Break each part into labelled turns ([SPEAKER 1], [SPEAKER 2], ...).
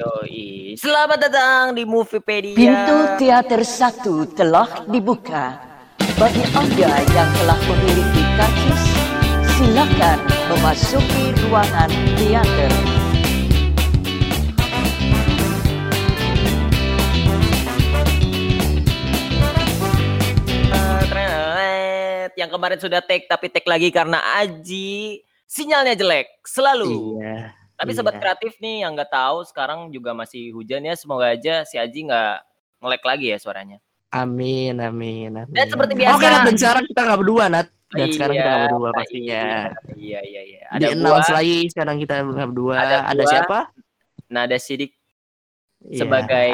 [SPEAKER 1] Yoi. Selamat datang di Moviepedia.
[SPEAKER 2] Pintu teater satu telah dibuka. Bagi Anda yang telah memiliki karcis, silakan memasuki ruangan teater.
[SPEAKER 1] Yang kemarin sudah take tapi take lagi karena Aji sinyalnya jelek selalu.
[SPEAKER 3] Iya.
[SPEAKER 1] Tapi sobat
[SPEAKER 3] iya.
[SPEAKER 1] kreatif nih yang nggak tahu sekarang juga masih hujan ya. Semoga aja si Aji nggak ngelek lagi ya suaranya.
[SPEAKER 3] Amin, amin, amin.
[SPEAKER 1] Dan seperti biasa.
[SPEAKER 3] Oke, Nat, dan sekarang kita nggak berdua, Nat. Dan
[SPEAKER 1] Iya,
[SPEAKER 3] sekarang kita nggak berdua pastinya.
[SPEAKER 1] Iya iya iya.
[SPEAKER 3] Di
[SPEAKER 1] Ada
[SPEAKER 3] announce
[SPEAKER 1] gua,
[SPEAKER 3] lagi sekarang kita nggak berdua.
[SPEAKER 1] Ada
[SPEAKER 3] Ada, siapa?
[SPEAKER 1] Nada Sidik
[SPEAKER 3] Iya,
[SPEAKER 1] sebagai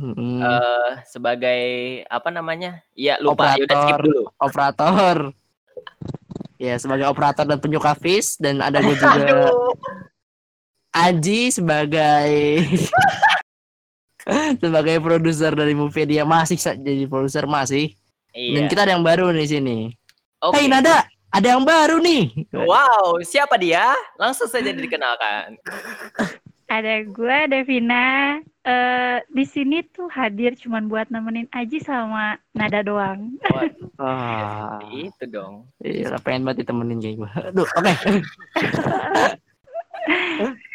[SPEAKER 1] eh sebagai apa namanya? Iya lupa. Ya udah skip
[SPEAKER 3] Operator.
[SPEAKER 1] dulu.
[SPEAKER 3] operator. Ya, sebagai operator dan penyuka fish dan ada gue juga. Aji sebagai sebagai produser dari movie dia masih jadi produser masih. Dan
[SPEAKER 1] Iya.
[SPEAKER 3] kita ada yang baru nih sini.
[SPEAKER 1] Oke.
[SPEAKER 3] Hey Nada, ada yang baru nih.
[SPEAKER 1] Wow, siapa dia? Langsung saja dikenalkan.
[SPEAKER 4] Ada gue, Devina. Eh di sini tuh hadir cuman buat nemenin Aji sama Nada doang.
[SPEAKER 1] Waduh,
[SPEAKER 3] Ah,
[SPEAKER 1] itu dong.
[SPEAKER 3] iya, pengen banget ditemenin kayak gue. Aduh, oke.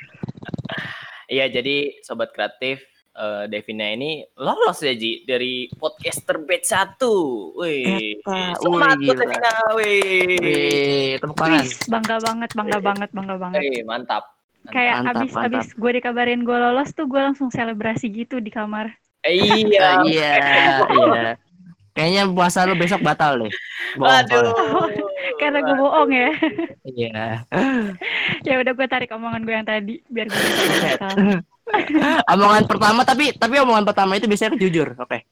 [SPEAKER 1] Iya, jadi sobat kreatif eh, Devina ini lolos ya Ji dari podcaster batch 1. Wih. Semangat
[SPEAKER 3] wih,
[SPEAKER 1] buat. Devina. Wih.
[SPEAKER 3] Wih, tepuk tangan.
[SPEAKER 4] Bangga banget, bangga banget, bangga banget.
[SPEAKER 1] Wih, mantap.
[SPEAKER 4] Kayak
[SPEAKER 3] Mantap,
[SPEAKER 4] abis
[SPEAKER 3] mantap.
[SPEAKER 4] abis gue dikabarin gue lolos tuh gue langsung selebrasi gitu di kamar.
[SPEAKER 1] Iya.
[SPEAKER 3] iya, iya. Kayaknya puasa lu besok batal deh. Bohong
[SPEAKER 1] Aduh.
[SPEAKER 4] Karena gue bohong ya.
[SPEAKER 3] Iya.
[SPEAKER 4] ya udah gue tarik omongan gue yang tadi biar gue.
[SPEAKER 3] Omongan pertama tapi tapi omongan pertama itu biasanya jujur. Oke.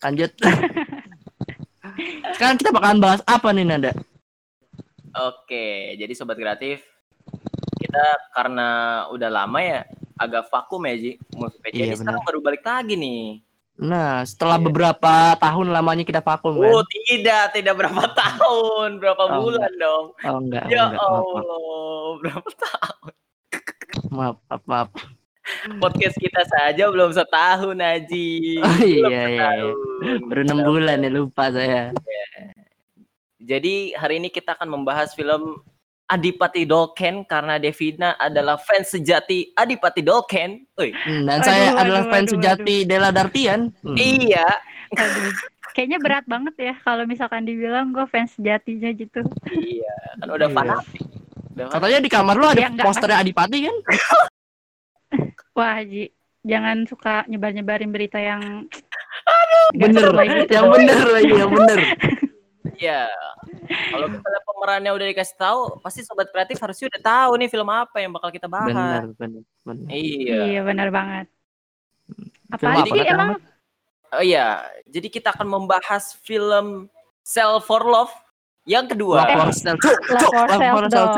[SPEAKER 3] Lanjut. Sekarang kita bakalan bahas apa nih Nanda?
[SPEAKER 1] Oke, jadi sobat kreatif kita karena udah lama ya agak vakum ya Ji. Multimedia
[SPEAKER 3] Iya,
[SPEAKER 1] sekarang baru balik lagi nih.
[SPEAKER 3] Nah, setelah
[SPEAKER 1] Iya.
[SPEAKER 3] beberapa tahun lamanya kita vakum kan?
[SPEAKER 1] Oh, tidak, tidak berapa tahun, berapa
[SPEAKER 3] Oh,
[SPEAKER 1] bulan dong.
[SPEAKER 3] Oh enggak,
[SPEAKER 1] Ya
[SPEAKER 3] enggak. Maaf, maaf.
[SPEAKER 1] Allah, berapa tahun?
[SPEAKER 3] maaf, maaf, maaf.
[SPEAKER 1] Podcast kita saja belum setahun, Aji.
[SPEAKER 3] Oh,
[SPEAKER 1] Belum
[SPEAKER 3] iya, iya, iya.
[SPEAKER 1] setahun.
[SPEAKER 3] Baru enam bulan ya lupa saya.
[SPEAKER 1] Jadi hari ini kita akan membahas film Adipati Dolken karena Devina adalah fans sejati Adipati Dolken. Wih,
[SPEAKER 3] Hmm, Dan
[SPEAKER 4] Aduh,
[SPEAKER 3] saya
[SPEAKER 4] aduh,
[SPEAKER 3] adalah fans
[SPEAKER 4] aduh,
[SPEAKER 3] sejati Della Dartian. Hmm.
[SPEAKER 1] Iya,
[SPEAKER 4] Aduh. Kayaknya berat banget ya kalau misalkan dibilang gue fans sejatinya gitu.
[SPEAKER 1] iya, kan udah
[SPEAKER 3] Iya.
[SPEAKER 1] fanatik.
[SPEAKER 3] Katanya di kamar lu ada
[SPEAKER 4] Ya, enggak,
[SPEAKER 3] posternya Adipati kan?
[SPEAKER 4] Wah Haji, jangan suka nyebar-nyebarin berita yang nggak
[SPEAKER 3] Bener,
[SPEAKER 4] gitu
[SPEAKER 3] yang bener lagi, yang bener.
[SPEAKER 1] Iya. Kalau misalnya pemerannya udah dikasih tahu, pasti sobat kreatif harusnya udah tahu nih film apa yang bakal kita bahas.
[SPEAKER 3] Bener, bener, bener.
[SPEAKER 1] Iya.
[SPEAKER 4] Iya benar banget. Apa
[SPEAKER 3] Film
[SPEAKER 4] sih
[SPEAKER 3] apa,
[SPEAKER 4] emang?
[SPEAKER 1] Oh iya, jadi kita akan membahas film Cell for Love yang kedua.
[SPEAKER 3] Love for sale. Cuk,
[SPEAKER 4] Love for
[SPEAKER 3] for
[SPEAKER 4] dong.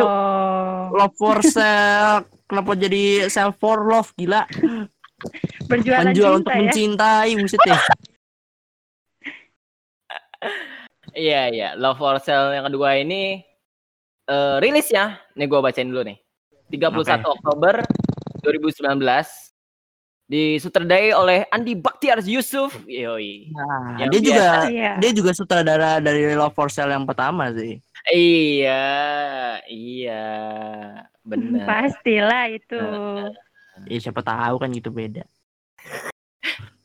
[SPEAKER 3] Love for sale. Kenapa jadi self for love gila?
[SPEAKER 4] Berjualan
[SPEAKER 3] Menjual
[SPEAKER 4] cinta
[SPEAKER 3] untuk
[SPEAKER 4] ya.
[SPEAKER 3] mencintai, buset deh.
[SPEAKER 1] Iya iya, Love for Sale yang kedua ini eh rilisnya, nih gua bacain dulu nih. 31 Oktober 2019 disutradai oleh Andi Baktiar Yusuf. Yoi.
[SPEAKER 3] Nah,
[SPEAKER 1] Yang
[SPEAKER 3] dia juga
[SPEAKER 4] Iya.
[SPEAKER 3] dia juga sutradara dari Love for Sale yang pertama sih.
[SPEAKER 1] Iya, iya. Benar.
[SPEAKER 4] Pastilah itu.
[SPEAKER 3] Ya siapa tahu kan gitu beda.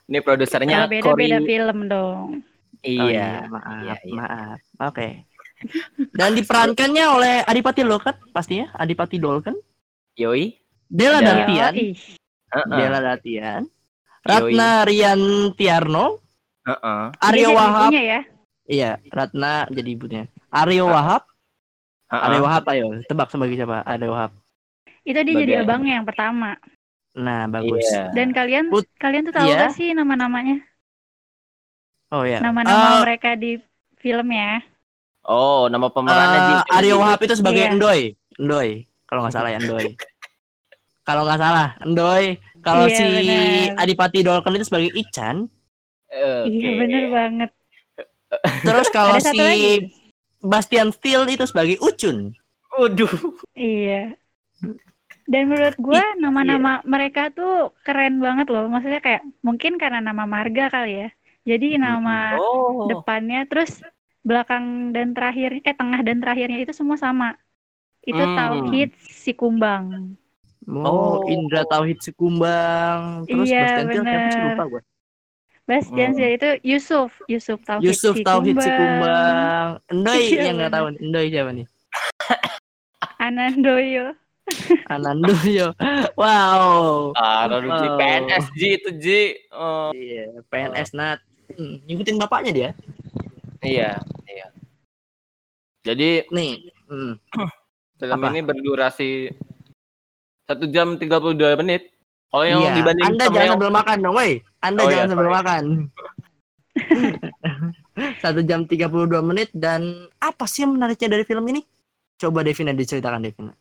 [SPEAKER 1] Ini produsernya
[SPEAKER 4] Kalau beda-beda film dong.
[SPEAKER 3] Oh
[SPEAKER 1] Iya.
[SPEAKER 3] maaf,
[SPEAKER 1] iya, iya.
[SPEAKER 3] maaf. Oke. Dan diperankannya oleh Adipati Dolken pastinya, Adipati Dolken,
[SPEAKER 1] Yoi.
[SPEAKER 3] Della
[SPEAKER 1] Iya.
[SPEAKER 3] Dartian,
[SPEAKER 4] Yoi.
[SPEAKER 1] Heeh.
[SPEAKER 3] Della Dartian, Ratna Rian Tiarno,
[SPEAKER 1] Heeh.
[SPEAKER 4] Dia
[SPEAKER 3] Aryo
[SPEAKER 4] jadi
[SPEAKER 3] Wahab,
[SPEAKER 4] ya.
[SPEAKER 3] iya Ratna jadi ibunya. Aryo Wahab,
[SPEAKER 1] Heeh.
[SPEAKER 3] Aryo Wahab ayo tebak sebagai siapa? Aryo Wahab.
[SPEAKER 4] Itu dia jadi abangnya yang pertama.
[SPEAKER 3] Nah bagus.
[SPEAKER 1] Iya.
[SPEAKER 4] Dan kalian
[SPEAKER 3] Put-
[SPEAKER 4] kalian tuh tahu
[SPEAKER 3] iya.
[SPEAKER 4] gak sih nama-namanya?
[SPEAKER 3] Oh ya.
[SPEAKER 4] Nama-nama
[SPEAKER 3] Eh,
[SPEAKER 4] mereka di film ya.
[SPEAKER 1] Oh, nama pemerannya
[SPEAKER 3] eh,
[SPEAKER 1] Ji.
[SPEAKER 3] Aryo Wahab itu sebagai
[SPEAKER 4] Iya.
[SPEAKER 3] Endoy, Endoy. Kalau nggak salah ya Endoy. Kalau nggak salah Endoy. Kalau
[SPEAKER 4] Iya,
[SPEAKER 3] si
[SPEAKER 4] benar.
[SPEAKER 3] Adipati Dolken itu sebagai Ichan.
[SPEAKER 1] Oke.
[SPEAKER 4] Iya bener banget.
[SPEAKER 3] Terus kalau si
[SPEAKER 4] lagi.
[SPEAKER 3] Bastian Steele itu sebagai Ucun.
[SPEAKER 1] Waduh.
[SPEAKER 4] Iya. Dan menurut gue nama-nama mereka tuh keren banget loh. Maksudnya kayak mungkin karena nama marga kali ya. Jadi nama
[SPEAKER 1] Oh.
[SPEAKER 4] depannya terus belakang dan terakhir eh tengah dan terakhirnya itu semua sama. Itu
[SPEAKER 1] Hmm.
[SPEAKER 4] Tauhid si Kumbang.
[SPEAKER 3] Oh,
[SPEAKER 1] Oh.
[SPEAKER 3] Indra Tauhid Sekumbang. Terus
[SPEAKER 4] Iya,
[SPEAKER 3] Bastian sih
[SPEAKER 4] bener.
[SPEAKER 3] lupa gue.
[SPEAKER 4] Bastian
[SPEAKER 1] Hmm.
[SPEAKER 4] Itu Yusuf, Yusuf Tauhid
[SPEAKER 3] Yusuf
[SPEAKER 4] si
[SPEAKER 3] Tauhid
[SPEAKER 4] Kumbang.
[SPEAKER 3] Sekumbang. Endoy
[SPEAKER 4] Iya,
[SPEAKER 3] yang nggak tahu. Endoy siapa nih?
[SPEAKER 4] Anandoyo.
[SPEAKER 3] Anando yo. Wow.
[SPEAKER 1] Ah,
[SPEAKER 3] Wow.
[SPEAKER 1] PNS Ji itu Ji. Oh,
[SPEAKER 3] Iya, PNS Nat. Hmm, ngikutin bapaknya dia.
[SPEAKER 1] iya, iya. Jadi
[SPEAKER 3] Nih. Hmm.
[SPEAKER 1] film
[SPEAKER 3] Apa?
[SPEAKER 1] ini berdurasi satu jam 32 menit. Kalau yang
[SPEAKER 3] Iya.
[SPEAKER 1] dibanding
[SPEAKER 3] Anda
[SPEAKER 1] sama
[SPEAKER 3] jangan
[SPEAKER 1] yang
[SPEAKER 3] sambil makan dong, woi. Anda
[SPEAKER 1] Oh,
[SPEAKER 3] jangan
[SPEAKER 1] iya,
[SPEAKER 3] sambil
[SPEAKER 1] sorry.
[SPEAKER 3] makan. Satu jam 32 menit dan apa sih yang menariknya dari film ini? Coba Devina diceritakan Devina.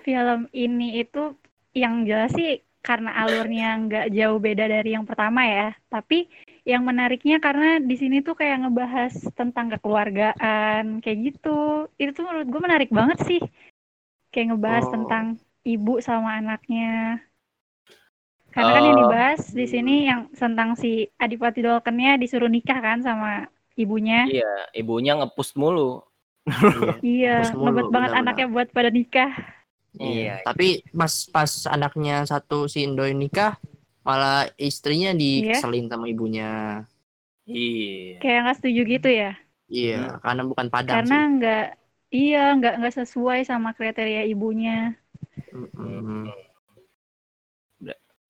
[SPEAKER 4] Film ini itu yang jelas sih karena alurnya nggak jauh beda dari yang pertama ya. Tapi yang menariknya karena di sini tuh kayak ngebahas tentang kekeluargaan kayak gitu. Itu tuh menurut gue menarik banget sih. Kayak ngebahas
[SPEAKER 3] Oh.
[SPEAKER 4] tentang ibu sama anaknya. Karena kan yang
[SPEAKER 1] Oh.
[SPEAKER 4] dibahas di sini yang tentang si Adipati Dolkennya disuruh nikah kan sama ibunya.
[SPEAKER 1] Iya, ibunya ngepus mulu.
[SPEAKER 3] Iya.
[SPEAKER 4] Ngebet banget
[SPEAKER 3] benar-benar.
[SPEAKER 4] anaknya buat pada nikah.
[SPEAKER 1] Iya.
[SPEAKER 3] Tapi pas pas anaknya satu si Indoy nikah, malah istrinya dikeselin sama ibunya.
[SPEAKER 1] Iya.
[SPEAKER 4] Kayak nggak setuju gitu ya.
[SPEAKER 3] Iya, karena bukan Padang
[SPEAKER 4] karena nggak iya nggak nggak sesuai sama kriteria ibunya
[SPEAKER 3] Mm-mm.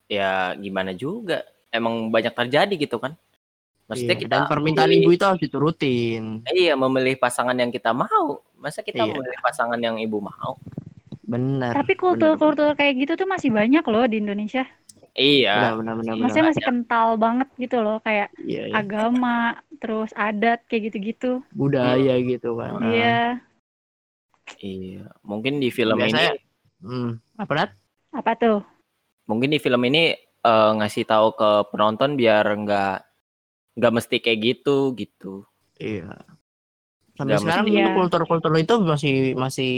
[SPEAKER 1] Ya gimana juga. Emang banyak terjadi gitu kan. Maksudnya
[SPEAKER 3] Iya,
[SPEAKER 1] kita
[SPEAKER 3] dan permintaan
[SPEAKER 1] memilih-
[SPEAKER 3] ibu itu harus diturutin.
[SPEAKER 1] Iya, memilih pasangan yang kita mau. Masa kita
[SPEAKER 3] Iya.
[SPEAKER 1] memilih pasangan yang ibu mau?
[SPEAKER 3] Benar.
[SPEAKER 4] tapi kultur-kultur kayak gitu tuh masih banyak loh di Indonesia
[SPEAKER 1] Iya.
[SPEAKER 3] Benar, benar, benar,
[SPEAKER 4] maksudnya masih kental banget gitu loh kayak
[SPEAKER 3] Iya, iya.
[SPEAKER 4] agama terus adat kayak gitu-gitu
[SPEAKER 3] budaya gitu kan. Ah.
[SPEAKER 4] iya
[SPEAKER 1] Iya. Mungkin di film
[SPEAKER 3] Biasanya-
[SPEAKER 1] ini
[SPEAKER 3] Hmm. Apa Nat?
[SPEAKER 4] apa tuh
[SPEAKER 1] mungkin di film ini eh, ngasih tahu ke penonton biar nggak nggak mesti kayak gitu gitu.
[SPEAKER 3] Iya. Sampai
[SPEAKER 1] Nggak
[SPEAKER 3] sekarang
[SPEAKER 4] Iya.
[SPEAKER 3] kultur-kultur itu masih masih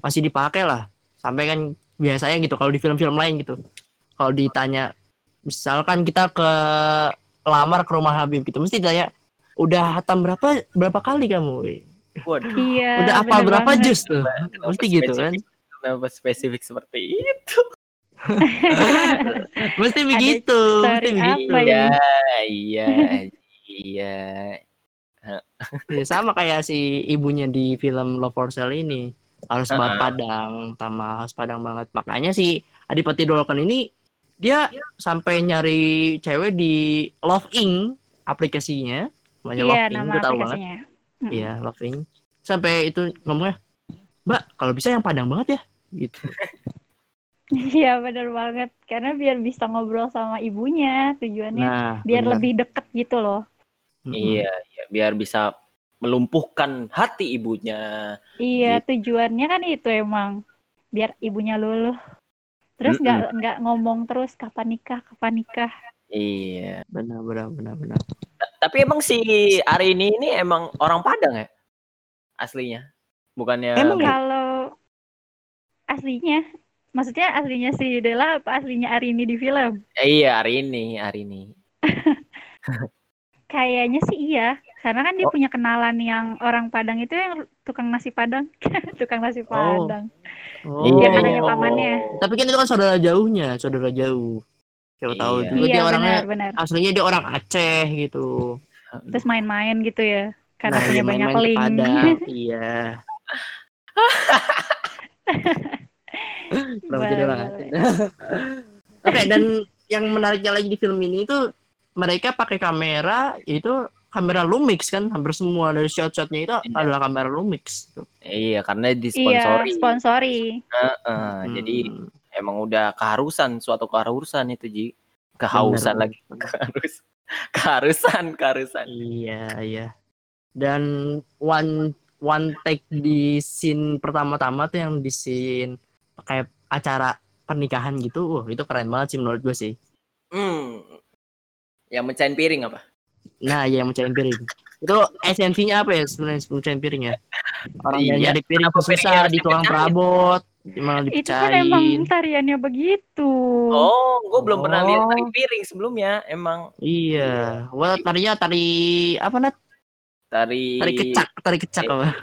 [SPEAKER 3] masih dipakai lah. Sampai kan biasanya gitu kalau di film-film lain gitu. Kalau ditanya misalkan kita ke lamar ke rumah Habib gitu mesti ditanya udah hatam berapa berapa kali kamu?
[SPEAKER 1] Waduh.
[SPEAKER 4] iya
[SPEAKER 3] udah apa berapa
[SPEAKER 4] banget.
[SPEAKER 3] jus tuh? Mesti gitu kan.
[SPEAKER 1] Kenapa spesifik seperti itu?
[SPEAKER 3] Mesti begitu, mesti begitu.
[SPEAKER 1] Iya,
[SPEAKER 4] ini?
[SPEAKER 1] iya, iya.
[SPEAKER 3] Ya, sama kayak si ibunya di film Love for Sale ini harus banget padang sama harus padang banget. Makanya si Adipati Dolken ini dia sampai nyari cewek di Love Inc. aplikasinya. Namanya
[SPEAKER 4] iya
[SPEAKER 3] Love Inc gue tahu banget. iya Love Inc. Sampai itu ngomongnya Mbak kalau bisa yang padang banget ya gitu.
[SPEAKER 4] Iya bener banget. Karena biar bisa ngobrol sama ibunya tujuannya.
[SPEAKER 3] Nah
[SPEAKER 4] biar
[SPEAKER 3] benar.
[SPEAKER 4] lebih deket gitu loh.
[SPEAKER 1] Iya, iya, biar bisa melumpuhkan hati ibunya.
[SPEAKER 4] Iya,
[SPEAKER 3] Gitu.
[SPEAKER 4] tujuannya kan itu emang biar ibunya luluh. Terus nggak nggak ngomong terus kapan nikah, kapan nikah.
[SPEAKER 1] Iya.
[SPEAKER 3] benar benar benar benar
[SPEAKER 1] Tapi emang si Arini ini emang orang Padang ya? Aslinya. Bukannya
[SPEAKER 3] Emang ya?
[SPEAKER 4] Kalau aslinya, maksudnya aslinya si Dela apa aslinya Arini di film?
[SPEAKER 1] Eh, iya, Arini, Arini.
[SPEAKER 4] Kayaknya sih iya, karena kan dia
[SPEAKER 1] Oh.
[SPEAKER 4] punya kenalan yang orang Padang itu yang tukang nasi Padang, tukang nasi
[SPEAKER 3] Oh.
[SPEAKER 4] Padang.
[SPEAKER 3] oh
[SPEAKER 4] Dia anaknya pamannya.
[SPEAKER 3] tapi kan itu kan saudara jauhnya saudara jauh Siapa tahu
[SPEAKER 1] Iya.
[SPEAKER 3] juga dia
[SPEAKER 4] Iya
[SPEAKER 3] orangnya
[SPEAKER 4] benar-benar.
[SPEAKER 3] aslinya dia orang Aceh gitu
[SPEAKER 4] Terus main-main gitu ya, karena
[SPEAKER 3] Nah,
[SPEAKER 4] punya
[SPEAKER 3] dia
[SPEAKER 4] banyak link.
[SPEAKER 3] Padang, iya Kenapa jadi orang Aceh? Oke, dan yang menariknya lagi di film ini itu mereka pakai kamera itu kamera Lumix kan hampir semua dari shot-shotnya itu
[SPEAKER 1] Iya.
[SPEAKER 3] adalah kamera Lumix. Tuh.
[SPEAKER 1] Iya, karena
[SPEAKER 4] Iya,
[SPEAKER 1] disponsori.
[SPEAKER 4] sponsori.
[SPEAKER 1] Heeh, Jadi
[SPEAKER 3] Hmm,
[SPEAKER 1] emang udah keharusan, suatu keharusan itu Ji. Kehausan lagi. Keharus. Keharusan, keharusan.
[SPEAKER 3] Iya, iya. Dan one one take di scene pertama-tama tuh yang di scene kayak acara pernikahan gitu, wah itu keren banget sih menurut gue sih.
[SPEAKER 1] Hmm. Yang mecahin piring apa?
[SPEAKER 3] Nah, ya yang mecahin piring. Itu esensinya apa ya sebenarnya mecahin piring ya? Orang yang
[SPEAKER 1] Iya,
[SPEAKER 3] nyari piring
[SPEAKER 1] piringnya
[SPEAKER 3] susah di tukang
[SPEAKER 1] dipecahin?
[SPEAKER 3] perabot. malah
[SPEAKER 4] Itu kan emang
[SPEAKER 3] dipecahin.
[SPEAKER 4] tariannya begitu.
[SPEAKER 1] Oh, gue belum pernah lihat tari
[SPEAKER 3] Oh.
[SPEAKER 1] piring sebelumnya. Emang
[SPEAKER 3] Iya, gua tarinya tari apa nat?
[SPEAKER 1] tari
[SPEAKER 3] Tari kecak, tari kecak
[SPEAKER 1] Iya.
[SPEAKER 3] apa?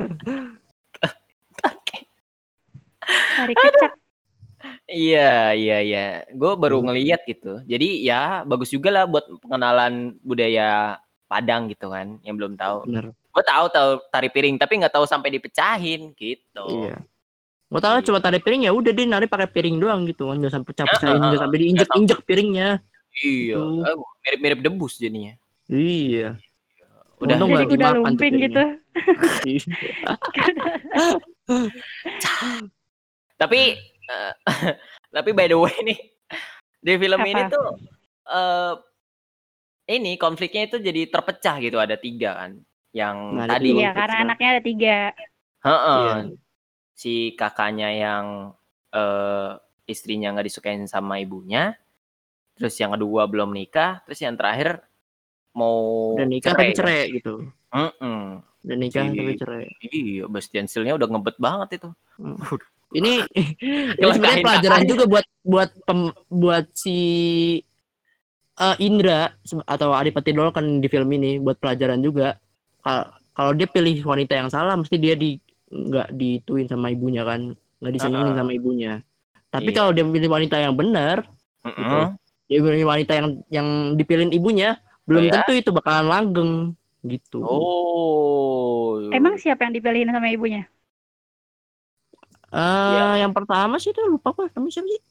[SPEAKER 4] Tari kecak.
[SPEAKER 1] Iya, iya, iya. Gue baru
[SPEAKER 3] Hmm.
[SPEAKER 1] ngeliat gitu. Jadi ya bagus juga lah buat pengenalan budaya Padang gitu kan, yang belum tahu.
[SPEAKER 3] Bener.
[SPEAKER 1] Gue tahu tahu tari piring, tapi nggak tahu sampai dipecahin gitu.
[SPEAKER 3] Iya. Gua tahu cuma tari piring ya udah deh nari pakai piring doang gitu kan, nggak sampai pecah-pecahin, nggak sampai diinjek-injek piringnya.
[SPEAKER 1] Iya,
[SPEAKER 3] Gitu.
[SPEAKER 1] eh, mirip-mirip debus jadinya.
[SPEAKER 3] Iya.
[SPEAKER 1] Udah
[SPEAKER 3] Untung
[SPEAKER 4] Jadi
[SPEAKER 3] nggak
[SPEAKER 4] udah lumping gitu.
[SPEAKER 1] Tapi eh, tapi by the way nih di film ini
[SPEAKER 4] Apa?
[SPEAKER 1] tuh eh ini konfliknya itu jadi terpecah gitu ada tiga kan yang
[SPEAKER 3] Nah,
[SPEAKER 1] tadi
[SPEAKER 4] Iya, karena
[SPEAKER 3] sekarang.
[SPEAKER 4] anaknya ada tiga.
[SPEAKER 1] Heeh.
[SPEAKER 3] Iya.
[SPEAKER 1] si kakaknya yang eh istrinya nggak disukain sama ibunya terus yang kedua belum nikah terus yang terakhir mau
[SPEAKER 3] Udah nikah tapi
[SPEAKER 1] kan?
[SPEAKER 3] cerai gitu.
[SPEAKER 1] Mm-mm.
[SPEAKER 3] Udah nikah
[SPEAKER 1] Si-
[SPEAKER 3] tapi cerai.
[SPEAKER 1] iya Bastian Steele-nya udah ngebet banget itu
[SPEAKER 3] Ini ini sebenarnya pelajaran juga buat buat pem- buat si eh, Indra atau Adipati Dolken di film ini buat pelajaran juga. Kal- Kalau dia pilih wanita yang salah, mesti dia di nggak dituin sama ibunya kan, nggak disenengin
[SPEAKER 1] Heeh.
[SPEAKER 3] sama ibunya. Tapi
[SPEAKER 1] Iya.
[SPEAKER 3] kalau dia pilih wanita yang benar,
[SPEAKER 1] Mm-mm.
[SPEAKER 3] dia pilih wanita yang yang dipilih ibunya, belum
[SPEAKER 1] ya?
[SPEAKER 3] tentu itu bakalan langgeng gitu.
[SPEAKER 1] oh
[SPEAKER 4] Emang siapa yang dipilihin sama ibunya?
[SPEAKER 3] Eh,
[SPEAKER 1] Iya.
[SPEAKER 3] yang pertama sih tuh lupa apa namanya siapa sih?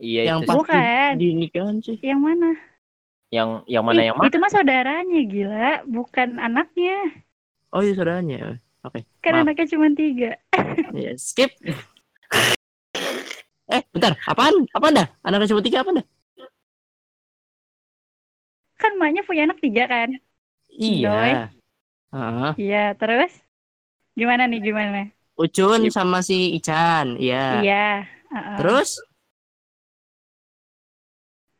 [SPEAKER 1] iya
[SPEAKER 3] yang
[SPEAKER 1] itu.
[SPEAKER 4] Bukan.
[SPEAKER 3] di, di nikahan sih.
[SPEAKER 4] Yang mana?
[SPEAKER 1] yang yang mana
[SPEAKER 4] Ih,
[SPEAKER 1] yang mana
[SPEAKER 4] Itu mah saudaranya gila, bukan anaknya.
[SPEAKER 3] Oh iya saudaranya. Oke.
[SPEAKER 4] Kan
[SPEAKER 3] Maaf.
[SPEAKER 4] anaknya cuma tiga.
[SPEAKER 3] Ya, skip. eh, bentar. Apaan? Apaan dah? Anak cuma tiga apa dah?
[SPEAKER 4] Kan emaknya punya anak tiga kan?
[SPEAKER 3] Iya. Heeh.
[SPEAKER 4] Iya, terus? Gimana nih, gimana?
[SPEAKER 3] Ucun
[SPEAKER 1] Iya.
[SPEAKER 3] sama si Ican. Iya.
[SPEAKER 4] Iya. heeh.
[SPEAKER 3] Terus?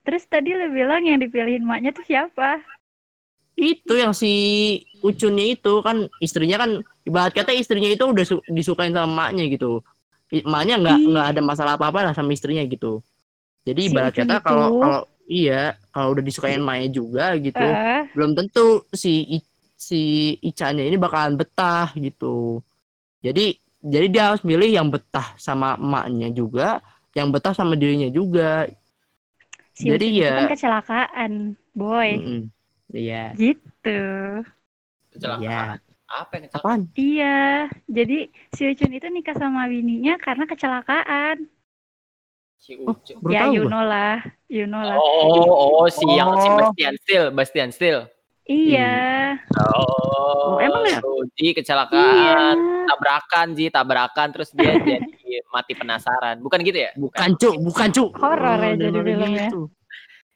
[SPEAKER 4] Terus tadi lu bilang yang dipilihin emaknya tuh siapa?
[SPEAKER 3] Itu yang si Ucunnya itu kan istrinya kan ibarat kata istrinya itu udah su- disukain sama emaknya gitu. Emaknya nggak nggak ada masalah apa-apa lah sama istrinya gitu. Jadi
[SPEAKER 4] Si
[SPEAKER 3] ibarat
[SPEAKER 4] Ucun
[SPEAKER 3] kata kalau kalau iya kalau udah disukain emaknya juga gitu.
[SPEAKER 4] Eh,
[SPEAKER 3] belum tentu si si Icannya ini bakalan betah gitu. Jadi jadi dia harus milih yang betah sama emaknya juga, yang betah sama dirinya juga.
[SPEAKER 4] si
[SPEAKER 3] Jadi ya-
[SPEAKER 4] kan kecelakaan, boy.
[SPEAKER 3] Mm-mm. Iya.
[SPEAKER 4] Gitu.
[SPEAKER 1] kecelakaan
[SPEAKER 3] Iya.
[SPEAKER 1] apa yang kecelakaan
[SPEAKER 3] Apaan?
[SPEAKER 4] Iya, jadi si Ucun itu nikah sama bininya karena kecelakaan.
[SPEAKER 1] si
[SPEAKER 3] Oh,
[SPEAKER 1] Ucun
[SPEAKER 3] baru
[SPEAKER 4] ya, you
[SPEAKER 3] gua.
[SPEAKER 4] know lah, you know lah.
[SPEAKER 1] oh oh si yang si
[SPEAKER 3] Oh.
[SPEAKER 1] Bastian Steele Bastian Steele
[SPEAKER 4] Iya,
[SPEAKER 1] oh,
[SPEAKER 3] Oh, emang ya?
[SPEAKER 1] Rudy
[SPEAKER 4] iya.
[SPEAKER 1] kecelakaan. Tabrakan Ji tabrakan. Terus dia jadi mati penasaran. Bukan gitu ya?
[SPEAKER 3] Bukan cuk, bukan cuk.
[SPEAKER 4] Horor ya
[SPEAKER 3] udah
[SPEAKER 4] jadi filmnya.
[SPEAKER 3] gitu.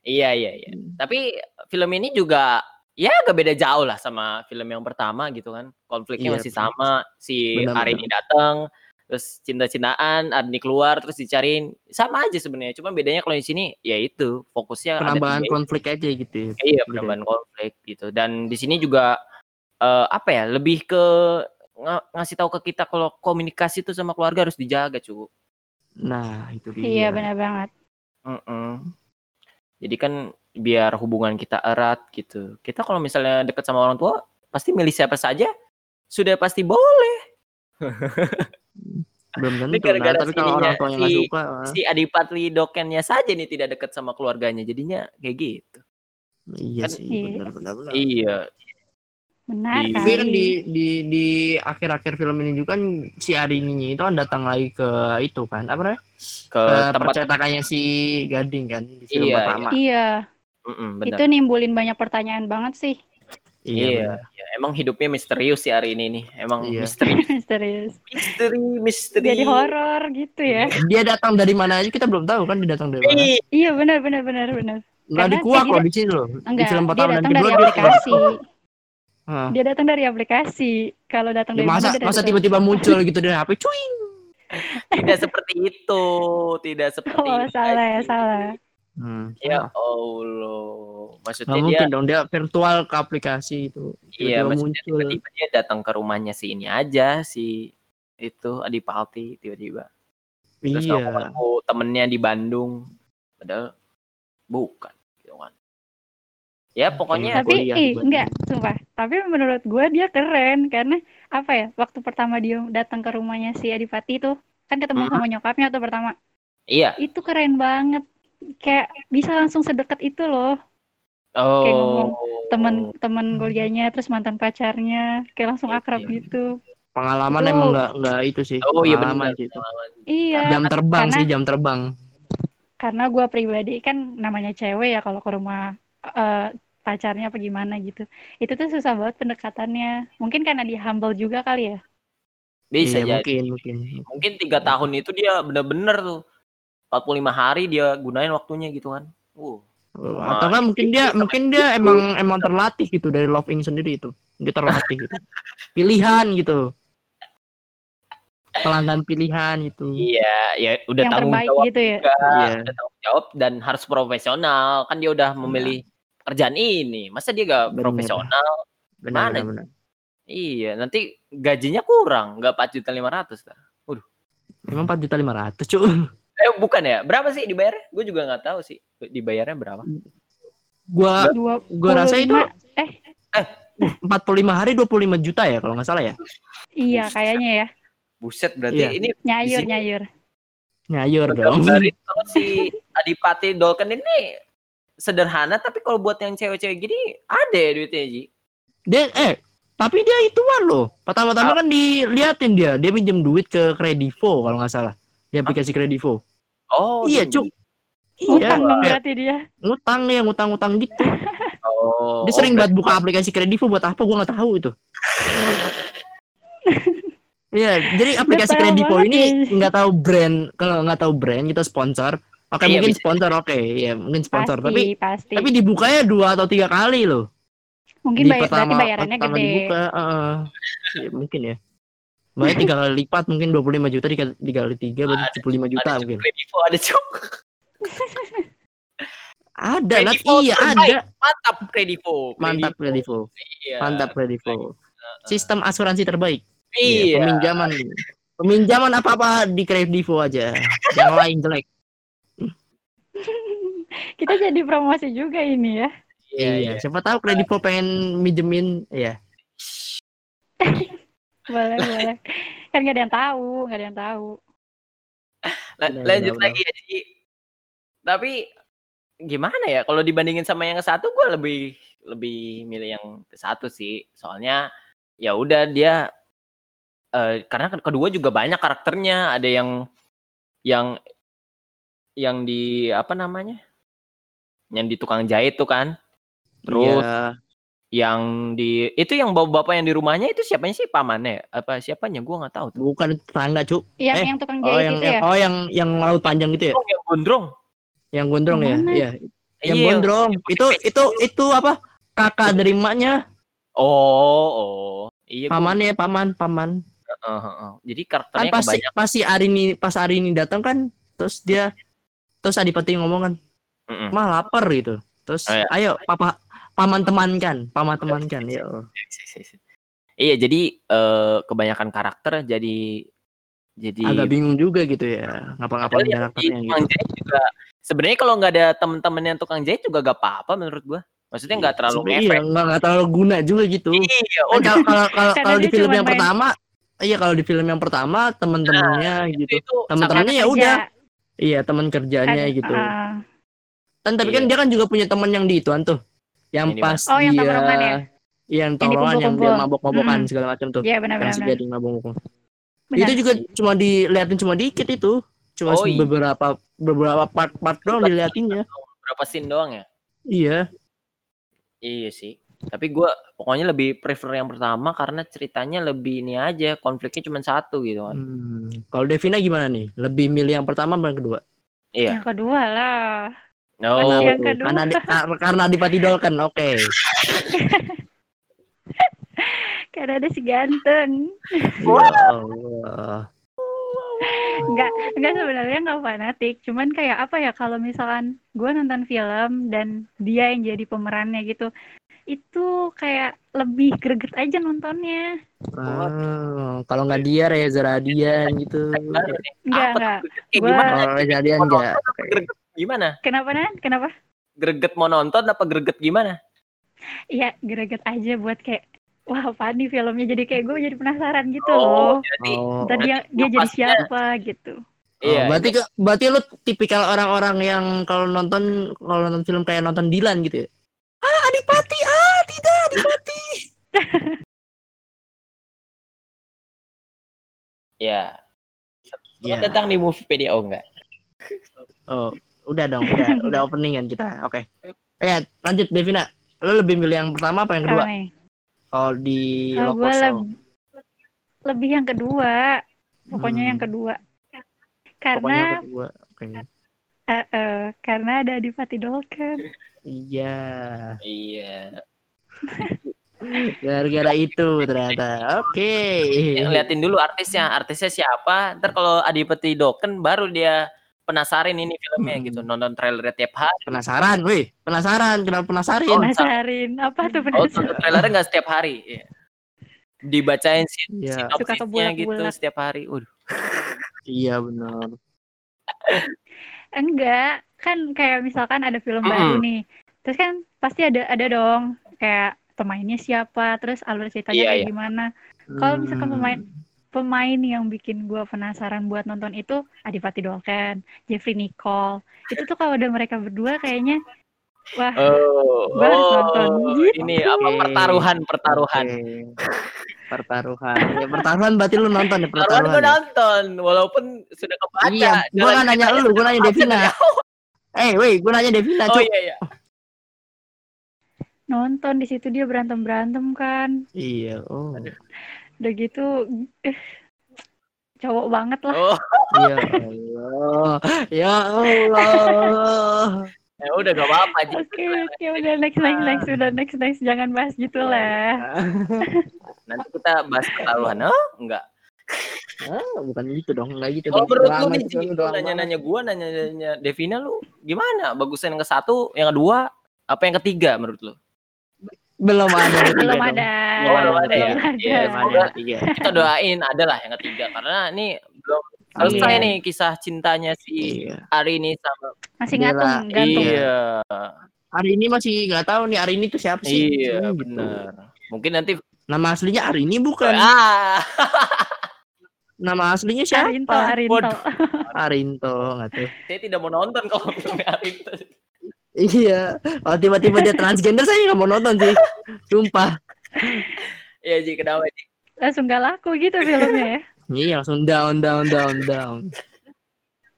[SPEAKER 1] iya iya iya. Tapi film ini juga ya gak beda jauh lah sama film yang pertama gitu kan. Konfliknya
[SPEAKER 3] Iya,
[SPEAKER 1] masih sama. Si
[SPEAKER 3] Benar,
[SPEAKER 1] Arini datang terus cinta-cintaan Arni keluar terus dicariin sama aja sebenarnya cuma bedanya kalau di sini ya itu fokusnya ada
[SPEAKER 3] Penambahan
[SPEAKER 1] tiga
[SPEAKER 3] konflik aja gitu. ya.
[SPEAKER 1] Iya,
[SPEAKER 3] Beda.
[SPEAKER 1] penambahan konflik gitu. Dan di sini juga eh, apa ya? Lebih ke nga- ngasih tahu ke kita kalau komunikasi itu sama keluarga harus dijaga, cu.
[SPEAKER 3] Nah, itu dia.
[SPEAKER 4] iya benar banget.
[SPEAKER 1] Mm-mm. Jadi kan biar hubungan kita erat gitu. Kita kalau misalnya deket sama orang tua, pasti milih siapa saja sudah pasti boleh.
[SPEAKER 3] Belum tentu.
[SPEAKER 1] Ini gara-gara
[SPEAKER 3] Nah, tapi kalau orang tuanya nggak
[SPEAKER 1] si-
[SPEAKER 3] suka, ah,
[SPEAKER 1] Si Adipatri Dokennya saja nih tidak dekat sama keluarganya, jadinya kayak gitu.
[SPEAKER 3] iya
[SPEAKER 1] kan-
[SPEAKER 3] sih,
[SPEAKER 4] Iya.
[SPEAKER 3] benar benar benar.
[SPEAKER 1] Iya,
[SPEAKER 4] Benar
[SPEAKER 1] Di-
[SPEAKER 3] Tapi kan di di di akhir-akhir film ini juga kan si Arininya itu kan datang lagi ke itu kan apa namanya?
[SPEAKER 1] ke
[SPEAKER 3] Ke
[SPEAKER 1] tempat
[SPEAKER 3] percetakannya si Gading kan di film
[SPEAKER 1] Iya,
[SPEAKER 3] pertama.
[SPEAKER 4] Iya,
[SPEAKER 1] Mm-mm, benar.
[SPEAKER 4] itu nimbulin banyak pertanyaan banget sih.
[SPEAKER 1] Iya, iya, emang hidupnya misterius sih hari ini nih. Emang
[SPEAKER 3] Iya.
[SPEAKER 1] misterius,
[SPEAKER 4] Serius.
[SPEAKER 1] misteri, misteri.
[SPEAKER 4] Jadi horor gitu ya.
[SPEAKER 3] Dia datang dari mana aja kita belum tahu kan dia datang dari mana.
[SPEAKER 1] Ih,
[SPEAKER 4] Iya benar benar benar benar.
[SPEAKER 3] Enggak dikuak loh di sini loh. di
[SPEAKER 4] Enggak,
[SPEAKER 3] film
[SPEAKER 4] dia
[SPEAKER 3] pertama dan
[SPEAKER 4] datang dari
[SPEAKER 3] kedua dia
[SPEAKER 4] aplikasi.
[SPEAKER 3] Hah.
[SPEAKER 4] Dia datang dari aplikasi. Kalau datang
[SPEAKER 3] Ya,
[SPEAKER 4] dari
[SPEAKER 3] masa
[SPEAKER 4] mana dia
[SPEAKER 3] masa
[SPEAKER 4] datang.
[SPEAKER 3] tiba-tiba muncul gitu dari HP cuing.
[SPEAKER 1] tidak seperti itu, tidak seperti
[SPEAKER 4] Oh,
[SPEAKER 1] itu.
[SPEAKER 4] salah ya, salah.
[SPEAKER 3] Hmm.
[SPEAKER 1] Ya. Allah, maksudnya
[SPEAKER 3] Nggak
[SPEAKER 1] dia,
[SPEAKER 3] mungkin dong dia virtual ke aplikasi itu.
[SPEAKER 1] iya, maksudnya
[SPEAKER 3] muncul.
[SPEAKER 1] tiba-tiba dia datang ke rumahnya si ini aja, si itu Adipati tiba-tiba. Terus aku
[SPEAKER 3] Iya.
[SPEAKER 1] ketemu temennya di Bandung. Padahal bukan gitu kan. Ya pokoknya
[SPEAKER 3] Tapi-
[SPEAKER 4] tapi ih, enggak sumpah tapi menurut gue dia keren karena apa ya waktu pertama dia datang ke rumahnya si Adipati tuh kan ketemu
[SPEAKER 1] Mhm.
[SPEAKER 4] sama nyokapnya tuh pertama
[SPEAKER 1] iya.
[SPEAKER 4] itu keren banget kayak bisa langsung sedekat itu loh
[SPEAKER 1] Oh.
[SPEAKER 4] ngomong temen-temen kuliahnya terus mantan pacarnya kayak langsung
[SPEAKER 1] Iya,
[SPEAKER 4] akrab
[SPEAKER 1] iya.
[SPEAKER 4] gitu
[SPEAKER 3] Pengalaman
[SPEAKER 4] Itu-
[SPEAKER 3] emang nggak nggak itu sih.
[SPEAKER 1] Oh iya
[SPEAKER 3] Pengalaman
[SPEAKER 1] benar.
[SPEAKER 3] sih itu.
[SPEAKER 4] iya
[SPEAKER 3] Jam terbang
[SPEAKER 4] karena-
[SPEAKER 3] sih jam terbang.
[SPEAKER 4] karena gue pribadi kan namanya cewek ya kalau ke rumah eh, pacarnya apa gimana gitu itu tuh susah banget pendekatannya mungkin karena dia humble juga kali ya
[SPEAKER 1] Bisa
[SPEAKER 3] iya,
[SPEAKER 1] jadi.
[SPEAKER 3] mungkin mungkin.
[SPEAKER 1] Mungkin tiga tahun itu dia bener-bener tuh 45 hari dia gunain waktunya gitu kan. Uh.
[SPEAKER 3] Atau kan mungkin dia mungkin dia emang emang terlatih gitu dari Love Ing sendiri itu. Dia terlatih gitu. Pilihan gitu. Pelanggan pilihan itu.
[SPEAKER 1] Iya, ya udah
[SPEAKER 4] yang
[SPEAKER 1] tanggung jawab
[SPEAKER 4] gitu ya
[SPEAKER 1] juga,
[SPEAKER 3] Iya.
[SPEAKER 1] udah tanggung jawab dan harus profesional. Kan dia udah memilih kerjaan ini. Masa dia gak
[SPEAKER 3] Bener.
[SPEAKER 1] profesional?
[SPEAKER 3] Benar
[SPEAKER 1] Mana?
[SPEAKER 3] benar. benar.
[SPEAKER 1] Iya, nanti gajinya kurang, nggak 4 juta 500 dah.
[SPEAKER 3] Emang 4 juta 500 cu.
[SPEAKER 1] Eh bukan ya? Berapa sih dibayar? Gue juga nggak tahu sih dibayarnya berapa.
[SPEAKER 3] Gua
[SPEAKER 4] dua
[SPEAKER 3] gua rasa itu
[SPEAKER 4] eh
[SPEAKER 3] 45 hari 25 juta ya kalau nggak salah ya.
[SPEAKER 4] iya kayaknya ya
[SPEAKER 1] Buset berarti
[SPEAKER 3] Iya.
[SPEAKER 1] ini
[SPEAKER 4] nyayur
[SPEAKER 1] sini-
[SPEAKER 4] nyayur
[SPEAKER 3] Nyayur dong.
[SPEAKER 1] dari si Adipati Dolken ini sederhana tapi kalau buat yang cewek-cewek gini ada ya duitnya Ji.
[SPEAKER 3] Dia eh tapi dia ituan loh. Pertama-tama kan diliatin dia, dia pinjam duit ke Kredivo kalau nggak salah. Di aplikasi Kredivo.
[SPEAKER 1] Oh,
[SPEAKER 3] iya, Cuk.
[SPEAKER 4] ngutang
[SPEAKER 3] Iya,
[SPEAKER 4] berarti dia
[SPEAKER 3] ngutang ya, ngutang-ngutang gitu.
[SPEAKER 1] Oh,
[SPEAKER 3] Dia sering
[SPEAKER 1] oh,
[SPEAKER 3] banget buka aplikasi Kredivo buat apa gua nggak tahu itu. Iya, jadi aplikasi Kredivo ini nggak tahu brand, kalau nggak tahu brand kita sponsor. Oke,
[SPEAKER 1] Iya,
[SPEAKER 3] mungkin
[SPEAKER 1] bisa.
[SPEAKER 3] sponsor, oke, ya mungkin sponsor.
[SPEAKER 4] pasti
[SPEAKER 3] Tapi
[SPEAKER 4] pasti
[SPEAKER 3] tapi dibukanya dua atau tiga kali loh.
[SPEAKER 4] mungkin
[SPEAKER 3] Di
[SPEAKER 4] bayar, berarti bayarannya
[SPEAKER 3] pertama
[SPEAKER 4] gede
[SPEAKER 3] dibuka, heeh. Ya, mungkin ya. Makanya tiga kali lipat mungkin 25 juta dikali dikali tiga berarti 75 juta
[SPEAKER 1] ada
[SPEAKER 3] mungkin.
[SPEAKER 1] Kredivo ada cuk.
[SPEAKER 3] Ada.
[SPEAKER 1] Kredivo
[SPEAKER 3] Iya
[SPEAKER 1] terbaik.
[SPEAKER 3] ada.
[SPEAKER 1] Mantap Kredivo.
[SPEAKER 3] Mantap Kredivo.
[SPEAKER 1] Iya.
[SPEAKER 3] Mantap Kredivo. Sistem asuransi terbaik.
[SPEAKER 1] Iya.
[SPEAKER 3] Peminjaman. Peminjaman apa-apa di Kredivo aja. Yang lain jelek.
[SPEAKER 4] kita jadi promosi juga ini ya
[SPEAKER 1] Iya, iya.
[SPEAKER 3] Siapa tahu Kredivo pengen minjemin ya.
[SPEAKER 4] boleh boleh kan nggak ada yang tahu nggak ada yang tahu
[SPEAKER 1] La-
[SPEAKER 3] Benar,
[SPEAKER 1] lanjut
[SPEAKER 3] benar,
[SPEAKER 1] lagi ya Ji. Tapi gimana ya kalau dibandingin sama yang ke satu gue lebih lebih milih yang ke satu sih. Soalnya ya udah dia eh, karena kedua juga banyak karakternya. Ada yang yang yang di apa namanya? Yang di tukang jahit tuh kan. Terus
[SPEAKER 3] Iya.
[SPEAKER 1] Yang di itu yang bapak-bapak yang di rumahnya itu siapanya sih pamannya? Apa siapanya? Gua nggak tahu tuh.
[SPEAKER 3] bukan tetangga, Cuk.
[SPEAKER 4] yang
[SPEAKER 3] Eh,
[SPEAKER 4] yang tukang
[SPEAKER 3] Oh,
[SPEAKER 4] jahit
[SPEAKER 3] yang,
[SPEAKER 4] itu
[SPEAKER 3] yang
[SPEAKER 4] ya
[SPEAKER 3] oh yang yang laut panjang gitu ya.
[SPEAKER 1] Oh, yang gondrong.
[SPEAKER 3] Yang gondrong ya.
[SPEAKER 4] Yang?
[SPEAKER 3] Iya. Yang
[SPEAKER 1] Iya.
[SPEAKER 3] gondrong. Itu itu itu apa? Kakak dari emaknya,
[SPEAKER 1] Oh, oh. Iya, gua-
[SPEAKER 3] pamannya, paman, paman.
[SPEAKER 1] Heeh, heeh. Jadi
[SPEAKER 3] kan
[SPEAKER 1] karakternya
[SPEAKER 3] pasti
[SPEAKER 1] kebanyakan.
[SPEAKER 3] pasti hari ini pas hari ini datang kan terus dia terus Adipati ngomong kan
[SPEAKER 1] Mm-mm.
[SPEAKER 3] mah lapar gitu terus
[SPEAKER 1] Oh, iya.
[SPEAKER 3] ayo papa paman temankan paman temankan ya
[SPEAKER 1] Iya, jadi eh, kebanyakan karakter jadi jadi
[SPEAKER 3] agak bingung juga gitu ya ngapa-ngapain
[SPEAKER 1] di
[SPEAKER 3] karakternya
[SPEAKER 1] tukang
[SPEAKER 3] gitu.
[SPEAKER 1] Jahit juga sebenarnya kalau nggak ada temen-temen yang tukang jahit juga gak apa-apa menurut gua. Maksudnya nggak terlalu ngefek.
[SPEAKER 3] iya, nggak terlalu guna juga gitu.
[SPEAKER 1] Iya,
[SPEAKER 3] Kan
[SPEAKER 1] oh,
[SPEAKER 3] kalau kalau kalau di film yang
[SPEAKER 4] main-
[SPEAKER 3] pertama iya kalau di film yang pertama temen-temennya
[SPEAKER 1] itu,
[SPEAKER 3] gitu
[SPEAKER 1] itu
[SPEAKER 3] teman-temannya
[SPEAKER 1] sangat-
[SPEAKER 3] ya udah. Iya teman kerjanya
[SPEAKER 4] Ada-
[SPEAKER 3] gitu.
[SPEAKER 4] ah.
[SPEAKER 3] kan tapi kan
[SPEAKER 1] Iya.
[SPEAKER 3] dia kan juga punya teman yang di ituan tuh yang
[SPEAKER 1] Ini,
[SPEAKER 3] pas
[SPEAKER 4] Oh, yang
[SPEAKER 3] dia
[SPEAKER 4] tongkrongan ya?
[SPEAKER 3] Iya, yang tongkrongan yang dia
[SPEAKER 4] dikumpul-kumpul.
[SPEAKER 3] mabok-mabokan
[SPEAKER 4] Mm.
[SPEAKER 3] segala macam tuh
[SPEAKER 4] Iya benar
[SPEAKER 3] yang
[SPEAKER 4] benar.
[SPEAKER 3] gading mabok-mabok
[SPEAKER 4] Benar.
[SPEAKER 3] itu juga cuma diliatin cuma dikit itu cuma
[SPEAKER 1] Oh, iya.
[SPEAKER 3] beberapa beberapa part-part doang diliatinnya
[SPEAKER 1] berapa scene doang ya?
[SPEAKER 3] iya
[SPEAKER 1] Iya sih. Tapi gua pokoknya lebih prefer yang pertama karena ceritanya lebih ini aja, konfliknya cuma satu gitu kan.
[SPEAKER 3] hmm. kalau Devina gimana nih lebih milih yang pertama apa yang kedua
[SPEAKER 1] Iya.
[SPEAKER 4] Yang kedua lah.
[SPEAKER 1] No.
[SPEAKER 4] Yang
[SPEAKER 3] tuh?
[SPEAKER 4] kedua.
[SPEAKER 3] karena di, kar- karena Adipati Dolken oke
[SPEAKER 4] Karena ada si ganteng.
[SPEAKER 3] Allah
[SPEAKER 4] Enggak, enggak sebenarnya enggak fanatik. Cuman kayak apa ya kalau misalkan gue nonton film dan dia yang jadi pemerannya gitu. itu kayak lebih greget aja nontonnya.
[SPEAKER 3] Ah, kalau nggak dia Reza Radian gitu.
[SPEAKER 4] Enggak, enggak. Gua-?
[SPEAKER 3] Kalau Reza Radian enggak.
[SPEAKER 1] Gimana?
[SPEAKER 4] Kenapa Nan? Kenapa?
[SPEAKER 1] Greget mau nonton apa greget gimana?
[SPEAKER 4] Iya, greget aja buat kayak wah apa nih filmnya jadi kayak gue jadi penasaran gitu
[SPEAKER 1] Oh,
[SPEAKER 4] loh.
[SPEAKER 1] jadi
[SPEAKER 3] Oh,
[SPEAKER 4] Ntar dia dia jadi siapa gitu.
[SPEAKER 1] iya.
[SPEAKER 3] Oh, berarti ke- berarti lu tipikal orang-orang yang kalau nonton kalau nonton film kayak nonton Dilan gitu ya. Ah, Adipati. Ah, tidak Adipati.
[SPEAKER 1] Ya.
[SPEAKER 3] Iya.
[SPEAKER 1] Tentang di Moviepedia oh enggak?
[SPEAKER 3] Oh, udah dong, udah udah openingan kita. Oke. Ya, lanjut Devina. Lu lebih milih yang pertama apa yang kedua? Kalau di
[SPEAKER 4] Kalau gue
[SPEAKER 3] Lokoso.
[SPEAKER 4] leb- lebih yang kedua. Pokoknya
[SPEAKER 3] Hmm.
[SPEAKER 4] yang kedua.
[SPEAKER 3] Pokoknya
[SPEAKER 4] Karena
[SPEAKER 3] yang kedua. Oke.
[SPEAKER 4] eh, eh, karena ada Adipati Dolken.
[SPEAKER 3] Iya.
[SPEAKER 1] Iya.
[SPEAKER 3] Gara-gara itu ternyata. Oke.
[SPEAKER 1] Ya, liatin dulu artisnya, artisnya siapa. Ntar kalau Adipati Doken baru dia penasarin ini filmnya
[SPEAKER 3] Hmm.
[SPEAKER 1] gitu, nonton trailernya tiap hari.
[SPEAKER 3] Penasaran, wih. Penasaran, kenapa penasarin?
[SPEAKER 1] Oh,
[SPEAKER 4] Penasarin apa tuh
[SPEAKER 1] Oh,
[SPEAKER 4] penasaran?
[SPEAKER 1] nonton trailernya nggak setiap hari. Iya. Dibacain sin
[SPEAKER 3] Iya.
[SPEAKER 4] Suka
[SPEAKER 1] sinopsisnya gitu setiap hari. Waduh.
[SPEAKER 3] Iya benar.
[SPEAKER 4] Enggak, kan kayak misalkan ada film
[SPEAKER 1] Mm-mm.
[SPEAKER 4] baru nih. Terus kan pasti ada ada dong kayak pemainnya siapa, terus alur ceritanya
[SPEAKER 1] Iya,
[SPEAKER 4] kayak
[SPEAKER 1] iya.
[SPEAKER 4] gimana. Kalau misalkan
[SPEAKER 3] Hmm.
[SPEAKER 4] pemain pemain yang bikin gua penasaran buat nonton itu Adipati Dolken, Jeffrey Nicole. Itu tuh kalau udah mereka berdua kayaknya wah
[SPEAKER 1] Oh,
[SPEAKER 4] Gua harus nonton. Gitu.
[SPEAKER 1] ini apa pertaruhan pertaruhan.
[SPEAKER 3] Oke. Pertaruhan. Ya pertaruhan berarti lu nonton ya
[SPEAKER 1] Pertaruhan
[SPEAKER 3] pertaruhan.
[SPEAKER 1] gue
[SPEAKER 3] ya?
[SPEAKER 1] nonton, walaupun sudah kebaca.
[SPEAKER 3] Iya, gua
[SPEAKER 1] Jalan
[SPEAKER 3] nggak nanya lu, gua
[SPEAKER 1] sudah
[SPEAKER 3] nanya Devina. Eh, weh, gua nanya Devina,
[SPEAKER 1] Oh iya iya.
[SPEAKER 4] nonton di situ dia berantem-berantem kan.
[SPEAKER 3] Iya, oh.
[SPEAKER 4] Udah gitu eh, cowok banget lah.
[SPEAKER 1] Oh,
[SPEAKER 3] Ya Allah. Ya Allah.
[SPEAKER 1] ya udah gak apa-apa.
[SPEAKER 4] Oke, oke udah next next next udah next next jangan bahas gitu
[SPEAKER 1] Iya,
[SPEAKER 4] lah.
[SPEAKER 1] Nanti kita bahas pertaruhan. Oh, enggak.
[SPEAKER 3] Ah, bukan gitu dong, enggak gitu
[SPEAKER 1] Kalau
[SPEAKER 3] dong.
[SPEAKER 1] menurut lu nih, nanya-nanya gua, nanya-nanya Devina lu gimana? Bagusan yang ke satu, yang kedua, apa yang ketiga menurut lu?
[SPEAKER 3] Belum ada
[SPEAKER 4] Belum ada.
[SPEAKER 1] Belum ada ya?
[SPEAKER 4] Belum ada.
[SPEAKER 1] Iya,
[SPEAKER 3] Belum ada ketiga.
[SPEAKER 1] Kita doain ada lah yang ketiga karena ini belum selesai
[SPEAKER 3] Iya.
[SPEAKER 1] nih kisah cintanya si
[SPEAKER 3] Iya.
[SPEAKER 1] Ari ini sama
[SPEAKER 4] Masih ngatung, gantung.
[SPEAKER 1] Iya,
[SPEAKER 3] Hari ini masih nggak tahu nih hari ini tuh siapa sih?
[SPEAKER 1] iya
[SPEAKER 3] Hmm, gitu.
[SPEAKER 1] benar. Mungkin nanti
[SPEAKER 3] Nama aslinya hari ini bukan.
[SPEAKER 1] ah
[SPEAKER 3] Nama aslinya siapa?
[SPEAKER 4] Arinto, Arinto.
[SPEAKER 3] Arinto, nggak tahu.
[SPEAKER 1] saya tidak mau nonton kalau filmnya Ari itu.
[SPEAKER 3] Iya. Kalau tiba-tiba dia transgender saya nggak mau nonton sih. Sumpah.
[SPEAKER 1] Iya Ji, kenapa Ji?
[SPEAKER 4] Langsung gak laku gitu filmnya ya.
[SPEAKER 3] Iya langsung down down down down.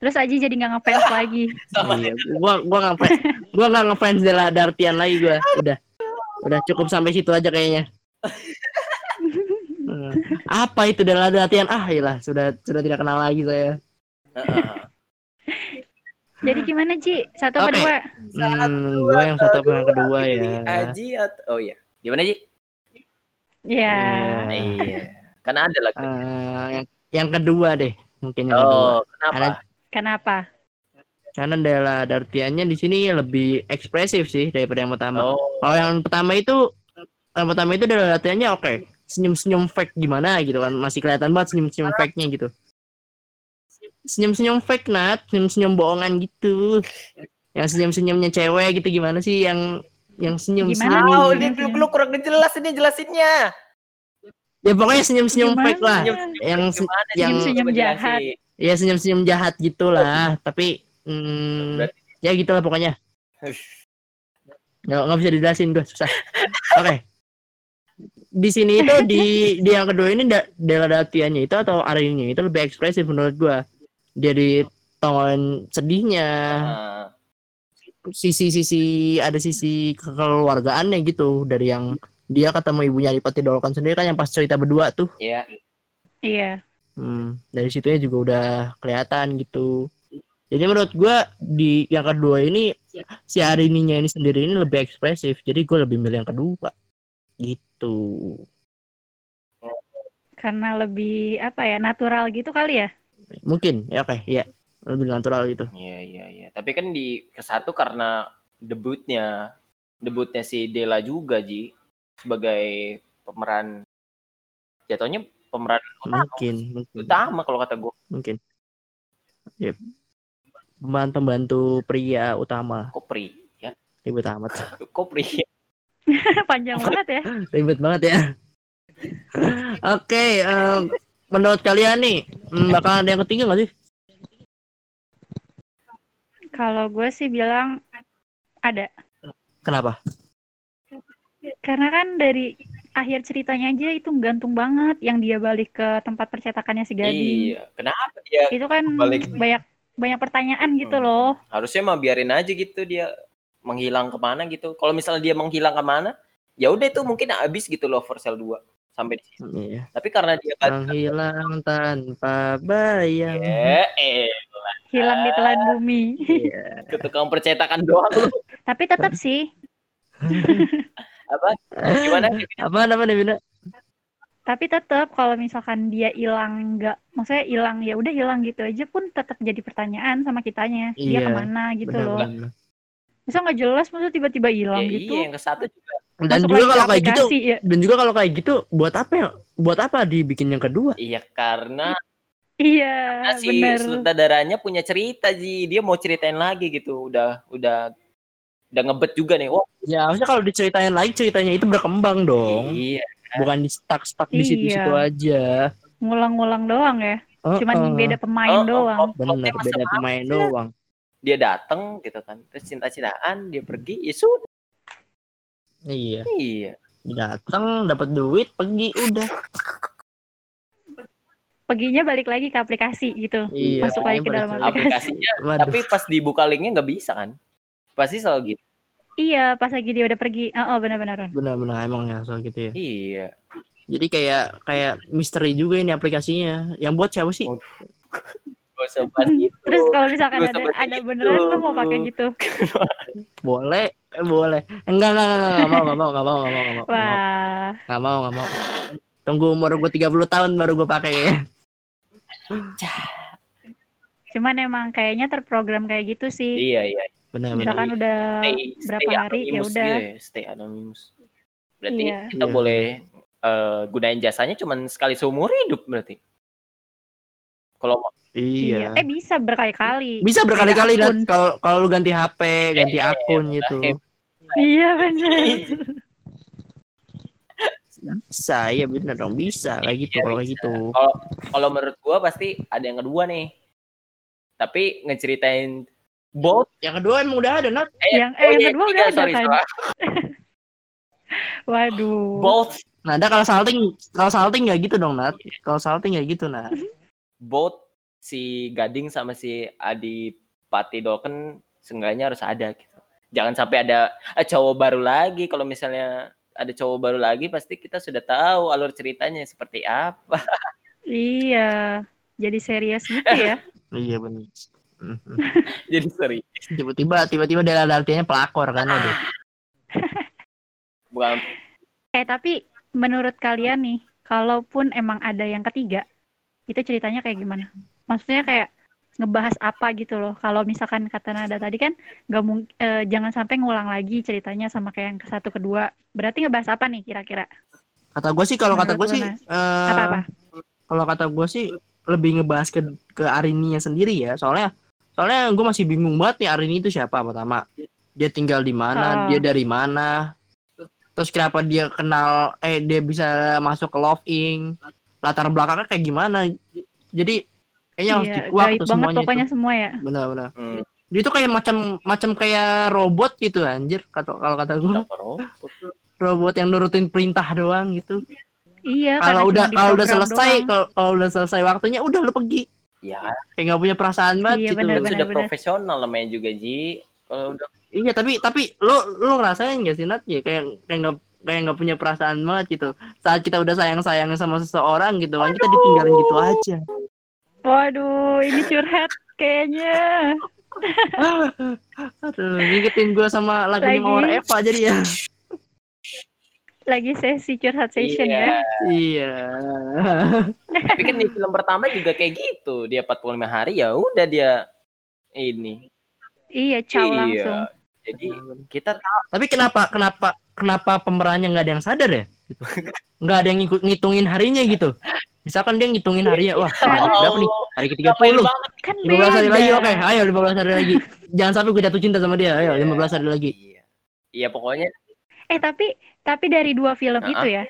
[SPEAKER 4] Terus Aji jadi nggak ngefans lagi.
[SPEAKER 3] Iya. Gua gua nggak ngefans. Gua nggak ngefans Della Dartian lagi gua. Udah. Udah cukup sampai situ aja kayaknya. Hmm. Apa itu Della Dartian? Ah, iyalah, sudah sudah tidak kenal lagi saya.
[SPEAKER 4] Jadi gimana Ji? Satu apa
[SPEAKER 3] Oke.
[SPEAKER 4] dua?
[SPEAKER 3] Hmm, gua yang satu apa yang kedua ya.
[SPEAKER 1] Aji atau oh iya. Gimana Ji?
[SPEAKER 4] Ya.
[SPEAKER 3] Nah,
[SPEAKER 1] Iya. Karena ada lagi.
[SPEAKER 3] Eh, yang yang kedua deh, mungkin yang kedua.
[SPEAKER 1] Oh, kenapa?
[SPEAKER 3] Karena-
[SPEAKER 4] Kenapa?
[SPEAKER 3] Karena Della Dartiannya di sini lebih ekspresif sih daripada yang pertama.
[SPEAKER 1] Oh,
[SPEAKER 3] Kalau yang pertama itu yang pertama itu Della Dartiannya oke. Senyum-senyum fake gimana gitu kan. Masih kelihatan banget senyum-senyum fake-nya gitu. Senyum-senyum fake Nat, senyum-senyum bohongan gitu. Yang senyum-senyumnya cewek gitu gimana sih yang yang senyum
[SPEAKER 4] Gimana
[SPEAKER 3] senyum.
[SPEAKER 4] nih?
[SPEAKER 1] Oh, dia lu, lu kurang jelas ini jelasinnya.
[SPEAKER 3] Ya pokoknya senyum-senyum
[SPEAKER 4] Gimana?
[SPEAKER 3] fake lah.
[SPEAKER 1] Senyum,
[SPEAKER 3] Yang se-
[SPEAKER 1] gimana,
[SPEAKER 3] yang-
[SPEAKER 4] Senyum
[SPEAKER 1] jelasin.
[SPEAKER 4] jahat.
[SPEAKER 3] ya senyum-senyum jahat gitulah, tapi hmm,
[SPEAKER 1] Berarti-
[SPEAKER 3] ya gitulah pokoknya. Nggak, nggak bisa dijelasin gue susah. Oke. Di sini itu di di yang kedua ini da, Della Datiannya itu atau Arinnya itu lebih ekspresif menurut gua. Dia di tone sedihnya,
[SPEAKER 1] Nah,
[SPEAKER 3] sisi-sisi ada sisi kekeluargaannya gitu dari yang dia ketemu ibunya Adipati Dolken sendiri kan yang pas cerita berdua tuh.
[SPEAKER 1] Iya.
[SPEAKER 4] Iya.
[SPEAKER 3] Hmm, dari situnya juga udah kelihatan gitu. Jadi menurut gua di yang kedua ini si Arininya ini sendiri ini lebih ekspresif. Jadi gue lebih milih yang kedua. Gitu.
[SPEAKER 4] Karena lebih apa ya natural gitu kali ya?
[SPEAKER 3] Mungkin ya oke, ya. Lebih natural gitu.
[SPEAKER 1] Iya, iya, iya. Tapi kan di ke satu karena debutnya debutnya si Dela juga Ji sebagai pemeran jatuhnya pemeran utama,
[SPEAKER 3] Mungkin, mungkin,
[SPEAKER 1] utama kalau kata gue
[SPEAKER 3] mungkin. Ya. Pembantu pembantu pria utama
[SPEAKER 1] Kopri ya
[SPEAKER 3] ribet amat.
[SPEAKER 1] Kopri
[SPEAKER 4] Panjang banget ya.
[SPEAKER 3] Ribet banget ya. Oke, em, menurut kalian nih, hmm, bakal ada yang ketiga nggak sih?
[SPEAKER 4] Kalau gue sih bilang ada.
[SPEAKER 3] Kenapa?
[SPEAKER 4] Karena kan dari akhir ceritanya aja itu gantung banget yang dia balik ke tempat percetakannya si Gading.
[SPEAKER 1] iya kenapa dia
[SPEAKER 4] Itu kan
[SPEAKER 1] Balik.
[SPEAKER 4] banyak banyak pertanyaan gitu
[SPEAKER 1] Hmm.
[SPEAKER 4] loh.
[SPEAKER 1] harusnya mah biarin aja gitu dia menghilang ke mana gitu kalau misalnya dia menghilang ke mana ya udah itu mungkin habis gitu loh for sale 2 sampai di situ
[SPEAKER 3] Iya.
[SPEAKER 1] tapi karena dia kan
[SPEAKER 3] Menghilang tanpa bayang.
[SPEAKER 1] ya eh
[SPEAKER 4] Hilang di telan bumi.
[SPEAKER 3] Iya.
[SPEAKER 1] ke tukang percetakan doang lu.
[SPEAKER 4] Tapi tetap sih,
[SPEAKER 1] apa gimana
[SPEAKER 3] Apa apa Bina?
[SPEAKER 4] tapi tetap kalau misalkan dia hilang nggak, maksudnya hilang ya udah hilang gitu aja pun tetap jadi pertanyaan sama kitanya. Dia
[SPEAKER 3] Iya,
[SPEAKER 4] ke mana gitu loh.
[SPEAKER 3] Benar-benar.
[SPEAKER 4] Bisa nggak jelas, maksudnya tiba-tiba hilang
[SPEAKER 1] Ya,
[SPEAKER 4] gitu.
[SPEAKER 1] iya yang ke satu juga
[SPEAKER 3] Dan
[SPEAKER 4] Masuk
[SPEAKER 3] juga kalau kayak gitu,
[SPEAKER 4] ya.
[SPEAKER 3] dan juga kalau kayak gitu, buat apa ya? Buat apa dibikin yang kedua?
[SPEAKER 1] iya karena
[SPEAKER 4] Iya,
[SPEAKER 1] karena si
[SPEAKER 4] bener.
[SPEAKER 1] sutradaranya punya cerita ji dia mau ceritain lagi gitu udah udah udah ngebet juga nih wah
[SPEAKER 3] Ya harusnya kalau diceritain lagi ceritanya itu berkembang dong,
[SPEAKER 1] iya
[SPEAKER 3] bukan di stuck stuck di situ-situ
[SPEAKER 4] Iya.
[SPEAKER 3] aja.
[SPEAKER 4] Ngulang-ngulang doang ya. Cuman
[SPEAKER 3] Heeh.
[SPEAKER 4] beda pemain
[SPEAKER 1] Oh, oh,
[SPEAKER 4] doang.
[SPEAKER 1] oh,
[SPEAKER 3] Bener,
[SPEAKER 1] plotnya
[SPEAKER 3] beda pemain doang.
[SPEAKER 1] dia datang gitu kan terus cinta-cintaan dia pergi ya sudah
[SPEAKER 3] Iya.
[SPEAKER 1] iya
[SPEAKER 3] Datang, dapat duit, pergi, udah.
[SPEAKER 4] Peginya balik lagi ke aplikasi gitu.
[SPEAKER 3] Iya.
[SPEAKER 4] Masuk lagi ke dalam aplikasi.
[SPEAKER 1] aplikasinya
[SPEAKER 3] Waduh.
[SPEAKER 1] tapi pas dibuka linknya nggak bisa kan pasti selalu gitu
[SPEAKER 4] Iya, pas lagi dia udah pergi. Oh, oh benar-benar.
[SPEAKER 3] Benar-benar emang ya soal gitu ya.
[SPEAKER 1] iya
[SPEAKER 3] Jadi kayak kayak misteri juga ini aplikasinya. Yang buat siapa sih?
[SPEAKER 1] Oh, gak usah bahas gitu
[SPEAKER 4] Terus kalau misalkan ada ada
[SPEAKER 1] gitu.
[SPEAKER 4] beneran lu mau pakai gitu.
[SPEAKER 3] Boleh, eh, boleh. Enggak, enggak, enggak, enggak, enggak mau, enggak mau, enggak mau, enggak mau, enggak mau.
[SPEAKER 4] Wah,
[SPEAKER 3] Enggak mau, enggak mau. Tunggu umur gue 30 tahun baru gue pakai ya.
[SPEAKER 4] cuman emang kayaknya terprogram kayak gitu sih.
[SPEAKER 1] iya iya
[SPEAKER 3] Benar, benar.
[SPEAKER 4] Misalkan udah
[SPEAKER 1] stay,
[SPEAKER 4] berapa
[SPEAKER 1] stay
[SPEAKER 4] hari ya udah.
[SPEAKER 1] gitu ya, stay anonymous berarti
[SPEAKER 4] Iya.
[SPEAKER 1] kita
[SPEAKER 3] Iya.
[SPEAKER 1] boleh eh, gunain jasanya cuman sekali seumur hidup berarti kalau mau
[SPEAKER 3] Iya.
[SPEAKER 4] Eh bisa berkali-kali.
[SPEAKER 3] Bisa berkali-kali kan kalau kalau lu ganti HP, ganti
[SPEAKER 1] Eh,
[SPEAKER 3] akun
[SPEAKER 1] eh,
[SPEAKER 3] gitu.
[SPEAKER 1] eh,
[SPEAKER 4] Iya benar.
[SPEAKER 3] Bisa, iya bener dong, bisa kayak gitu
[SPEAKER 1] Iya,
[SPEAKER 3] kalau kayak
[SPEAKER 1] bisa.
[SPEAKER 3] gitu.
[SPEAKER 1] kalau kalau menurut gua pasti ada yang kedua nih tapi ngeceritain both
[SPEAKER 3] Yang kedua emang udah ada, Nat.
[SPEAKER 4] Yang eh yang kedua udah ada
[SPEAKER 1] sorry,
[SPEAKER 4] kan.
[SPEAKER 1] sorry.
[SPEAKER 4] Waduh.
[SPEAKER 1] both
[SPEAKER 3] Nah, ada kalau salting, kalau salting nggak gitu dong, Nat. Kalau salting nggak gitu, Nat.
[SPEAKER 1] both si Gading sama si Adi Pati Dolken seenggaknya harus ada gitu. Jangan sampai ada eh, cowok baru lagi. Kalau misalnya ada cowok baru lagi pasti kita sudah tahu alur ceritanya seperti apa.
[SPEAKER 4] Iya. Jadi serius gitu ya.
[SPEAKER 3] Iya benar.
[SPEAKER 1] Jadi sorry.
[SPEAKER 3] Tiba-tiba, tiba-tiba dalam artinya pelakor kan, aduh.
[SPEAKER 1] Bukan
[SPEAKER 4] Eh tapi menurut kalian nih, kalaupun emang ada yang ketiga, itu ceritanya kayak gimana? Maksudnya kayak ngebahas apa gitu loh. Kalau misalkan kata Nada tadi kan nggak eh, jangan sampai ngulang lagi ceritanya sama kayak yang ke satu kedua. Berarti ngebahas apa nih kira-kira?
[SPEAKER 3] Kata gue sih, kalau kata gue sih,
[SPEAKER 4] Nas?
[SPEAKER 3] eh,
[SPEAKER 4] Apa-apa?
[SPEAKER 3] kalau kata gue sih lebih ngebahas ke ke Arininya sendiri ya. Soalnya, soalnya gue masih bingung banget nih Arini itu siapa pertama. Dia tinggal di mana?
[SPEAKER 4] Oh.
[SPEAKER 3] Dia dari mana? Terus kenapa dia kenal? Eh, dia bisa masuk ke Love Inc. Latar belakangnya kayak gimana? Jadi kayaknya harus
[SPEAKER 4] Iya,
[SPEAKER 3] dikuak
[SPEAKER 4] gaib
[SPEAKER 3] tuh semuanya.
[SPEAKER 4] pokoknya
[SPEAKER 3] Itu.
[SPEAKER 4] semua ya.
[SPEAKER 3] Benar-benar.
[SPEAKER 1] hmm,
[SPEAKER 3] Dia tuh kayak macam macam kayak robot gitu anjir kata kalau kata gue
[SPEAKER 1] robot.
[SPEAKER 3] robot yang nurutin perintah doang gitu
[SPEAKER 4] Iya,
[SPEAKER 3] kalau udah kalau udah selesai kalau udah selesai waktunya udah lu pergi
[SPEAKER 1] Ya,
[SPEAKER 3] kayak nggak punya perasaan banget
[SPEAKER 4] Iya,
[SPEAKER 3] gitu
[SPEAKER 4] benar,
[SPEAKER 1] kan
[SPEAKER 4] benar.
[SPEAKER 1] sudah profesional namanya juga Ji. Kalau udah
[SPEAKER 3] iya tapi tapi lu lu ngerasain gak sih Nat ya kayak kayak nggak kayak nggak punya perasaan banget gitu saat kita udah sayang sayang sama seseorang gitu kan kita ditinggalin gitu aja
[SPEAKER 4] Waduh, ini curhat kayaknya.
[SPEAKER 3] aduh ngingetin gue sama lagunya
[SPEAKER 4] Lagi.
[SPEAKER 3] Mawar Eva jadi ya
[SPEAKER 4] Lagi sesi curhat session
[SPEAKER 1] iya.
[SPEAKER 4] ya.
[SPEAKER 3] iya
[SPEAKER 1] Tapi kan di film pertama juga kayak gitu. Dia 45 hari ya udah dia ini.
[SPEAKER 4] Iya, caw
[SPEAKER 1] Iya.
[SPEAKER 4] langsung.
[SPEAKER 1] Jadi kita tahu
[SPEAKER 3] Tapi kenapa kenapa kenapa pemerannya nggak ada yang sadar ya? Gitu. Nggak ada yang ngikut ngitungin harinya gitu. Misalkan dia ngitungin harinya, wah berapa nih? Hari ke
[SPEAKER 1] Ngapain
[SPEAKER 3] 30
[SPEAKER 1] banget?
[SPEAKER 4] Kan
[SPEAKER 3] 15 hari lagi, oke. Ayo 15 hari lagi. Jangan sampai gue jatuh cinta sama dia. Ayo 15 hari lagi.
[SPEAKER 1] Iya. Iya pokoknya
[SPEAKER 4] Eh tapi tapi dari dua film
[SPEAKER 1] Heeh.
[SPEAKER 4] itu ya,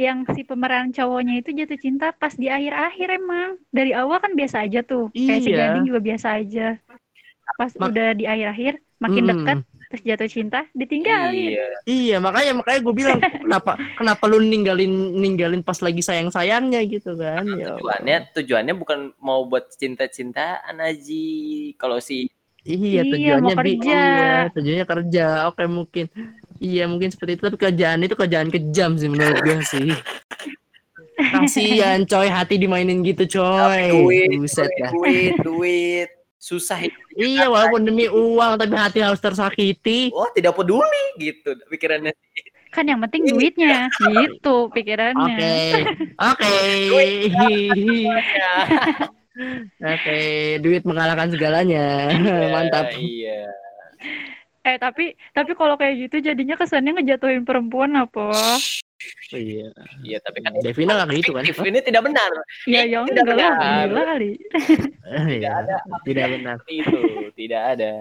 [SPEAKER 4] yang si pemeran cowoknya itu jatuh cinta pas di akhir-akhir emang. Dari awal kan biasa aja tuh. Kayak si
[SPEAKER 3] Iya.
[SPEAKER 4] Gading juga biasa aja. Pas
[SPEAKER 3] Mak-
[SPEAKER 4] udah di akhir-akhir makin
[SPEAKER 3] Mm-mm.
[SPEAKER 4] dekat terus jatuh cinta ditinggalin.
[SPEAKER 1] iya.
[SPEAKER 3] Iya, makanya makanya gue bilang kenapa kenapa lu ninggalin ninggalin pas lagi sayang-sayangnya gitu kan. Ya.
[SPEAKER 1] Tujuannya tujuannya bukan mau buat cinta-cintaan Aji. Kalau si
[SPEAKER 3] Iya,
[SPEAKER 4] Iya,
[SPEAKER 3] tujuannya
[SPEAKER 4] kerja.
[SPEAKER 3] iya, tujuannya kerja. Oke, mungkin iya mungkin seperti itu tapi kerjaan itu kerjaan kejam sih menurut gue sih. Kasihan coy hati dimainin gitu coy.
[SPEAKER 1] duit,
[SPEAKER 3] Buset
[SPEAKER 1] duit, duit, duit, susah hidup.
[SPEAKER 3] Iya walaupun demi uang tapi hati harus tersakiti.
[SPEAKER 1] Oh tidak peduli gitu pikirannya.
[SPEAKER 4] Kan yang penting duitnya gitu pikirannya.
[SPEAKER 3] Oke. Oke. Oke, duit mengalahkan segalanya. Mantap.
[SPEAKER 1] Iya.
[SPEAKER 4] Eh tapi tapi kalau kayak gitu jadinya kesannya ngejatuhin perempuan apa?
[SPEAKER 3] Iya.
[SPEAKER 1] Iya tapi kan
[SPEAKER 3] Devina nggak gitu kan?
[SPEAKER 1] ini tidak benar.
[SPEAKER 4] Ya yang
[SPEAKER 1] Tidak
[SPEAKER 4] enggak lah,
[SPEAKER 1] benar.
[SPEAKER 4] gila kali.
[SPEAKER 3] Iya,
[SPEAKER 1] ada.
[SPEAKER 3] tidak benar.
[SPEAKER 1] Itu tidak ada.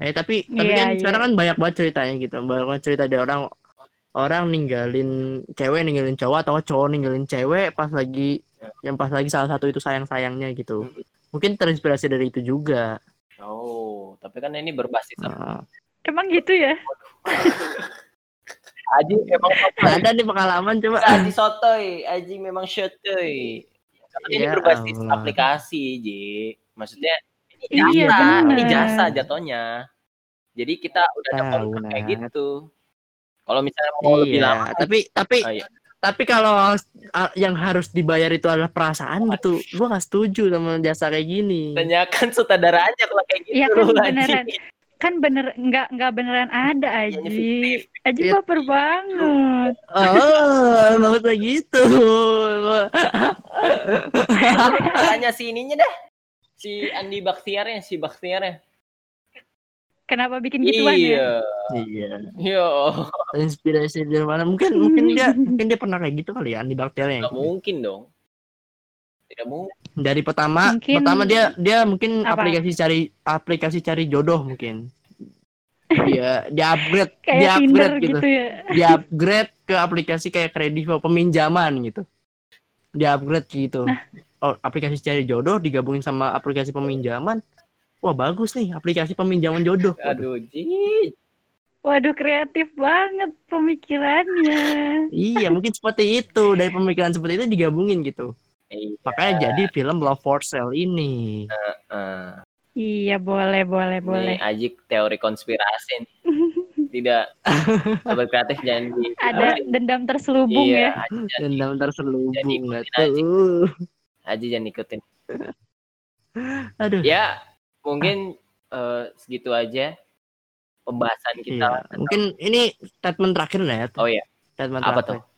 [SPEAKER 3] Eh tapi tapi
[SPEAKER 4] Iya,
[SPEAKER 3] kan
[SPEAKER 4] iya.
[SPEAKER 3] sekarang kan banyak banget ceritanya gitu. Banyak banget cerita dari orang orang ninggalin cewek ninggalin cowok atau cowok ninggalin cewek pas lagi yang pas lagi salah satu itu sayang-sayangnya gitu. Mungkin terinspirasi dari itu juga.
[SPEAKER 1] Oh tapi kan ini berbasis
[SPEAKER 3] Nah,
[SPEAKER 4] Emang gitu ya?
[SPEAKER 1] Aji memang
[SPEAKER 3] ada nih pengalaman coba.
[SPEAKER 1] Aji sotoy, Aji memang sotoy. Ini
[SPEAKER 3] Ya
[SPEAKER 1] berbasis
[SPEAKER 3] Allah.
[SPEAKER 1] aplikasi, Ji. Maksudnya ini
[SPEAKER 4] Iya,
[SPEAKER 1] jasa, ini
[SPEAKER 4] benar.
[SPEAKER 1] jasa jatuhnya. Jadi kita udah ada kontrak kayak gitu. Kalau misalnya mau lebih
[SPEAKER 3] Iya,
[SPEAKER 1] lama,
[SPEAKER 3] tapi tapi
[SPEAKER 1] oh, iya.
[SPEAKER 3] tapi kalau yang harus dibayar itu adalah perasaan gitu, gua nggak setuju sama jasa kayak gini.
[SPEAKER 1] tanyakan sutradara aja kalau kayak gitu.
[SPEAKER 4] Iya kan beneran. Kan bener nggak nggak beneran ada
[SPEAKER 1] Iya,
[SPEAKER 4] Aji. Aji
[SPEAKER 3] Iya.
[SPEAKER 4] baper banget.
[SPEAKER 3] Oh, maksudnya gitu.
[SPEAKER 1] Tanya si ininya dah. Si Andi Baktiarnya, si Baktiarnya.
[SPEAKER 4] Kenapa bikin gituan ya?
[SPEAKER 1] Iya.
[SPEAKER 3] iya.
[SPEAKER 1] Iya.
[SPEAKER 3] Inspirasi dari mana? Mungkin mungkin dia mungkin dia pernah kayak gitu kali ya, Andi Baktiarnya.
[SPEAKER 1] Tidak mungkin dong. Tidak mungkin.
[SPEAKER 3] Dari pertama
[SPEAKER 4] Mungkin-
[SPEAKER 3] pertama dia dia mungkin
[SPEAKER 4] Apa?
[SPEAKER 3] aplikasi cari aplikasi cari jodoh mungkin. Dia dia upgrade, dia
[SPEAKER 4] Kayak Tinder
[SPEAKER 3] upgrade gitu.
[SPEAKER 4] gitu ya.
[SPEAKER 3] Dia upgrade ke aplikasi kayak kredit peminjaman gitu. Dia upgrade gitu.
[SPEAKER 4] Nah.
[SPEAKER 3] Oh, aplikasi cari jodoh digabungin sama aplikasi peminjaman. Wah, bagus nih aplikasi peminjaman jodoh. Waduh.
[SPEAKER 1] Aduh, Ji.
[SPEAKER 4] Waduh kreatif banget pemikirannya.
[SPEAKER 3] Iya, mungkin seperti itu. Dari pemikiran seperti itu digabungin gitu.
[SPEAKER 1] Iya.
[SPEAKER 3] Makanya jadi film Love for Sale ini.
[SPEAKER 1] Eh,
[SPEAKER 4] Iya boleh boleh boleh.
[SPEAKER 1] Nih, Aji teori konspirasi nih. Tidak sobat kreatif jangan di
[SPEAKER 4] Ada dendam terselubung
[SPEAKER 1] iya,
[SPEAKER 4] ya.
[SPEAKER 3] Dalam terselubung
[SPEAKER 1] Jadi ikutin aja.
[SPEAKER 3] tuh.
[SPEAKER 1] Aji jangan ikutin.
[SPEAKER 3] Aduh.
[SPEAKER 1] Ya, mungkin eh, segitu aja pembahasan kita.
[SPEAKER 3] Iya. Mungkin ini statement terakhir lah ya.
[SPEAKER 1] Oh iya,
[SPEAKER 3] Statement
[SPEAKER 1] apa
[SPEAKER 3] terakhir. Stat-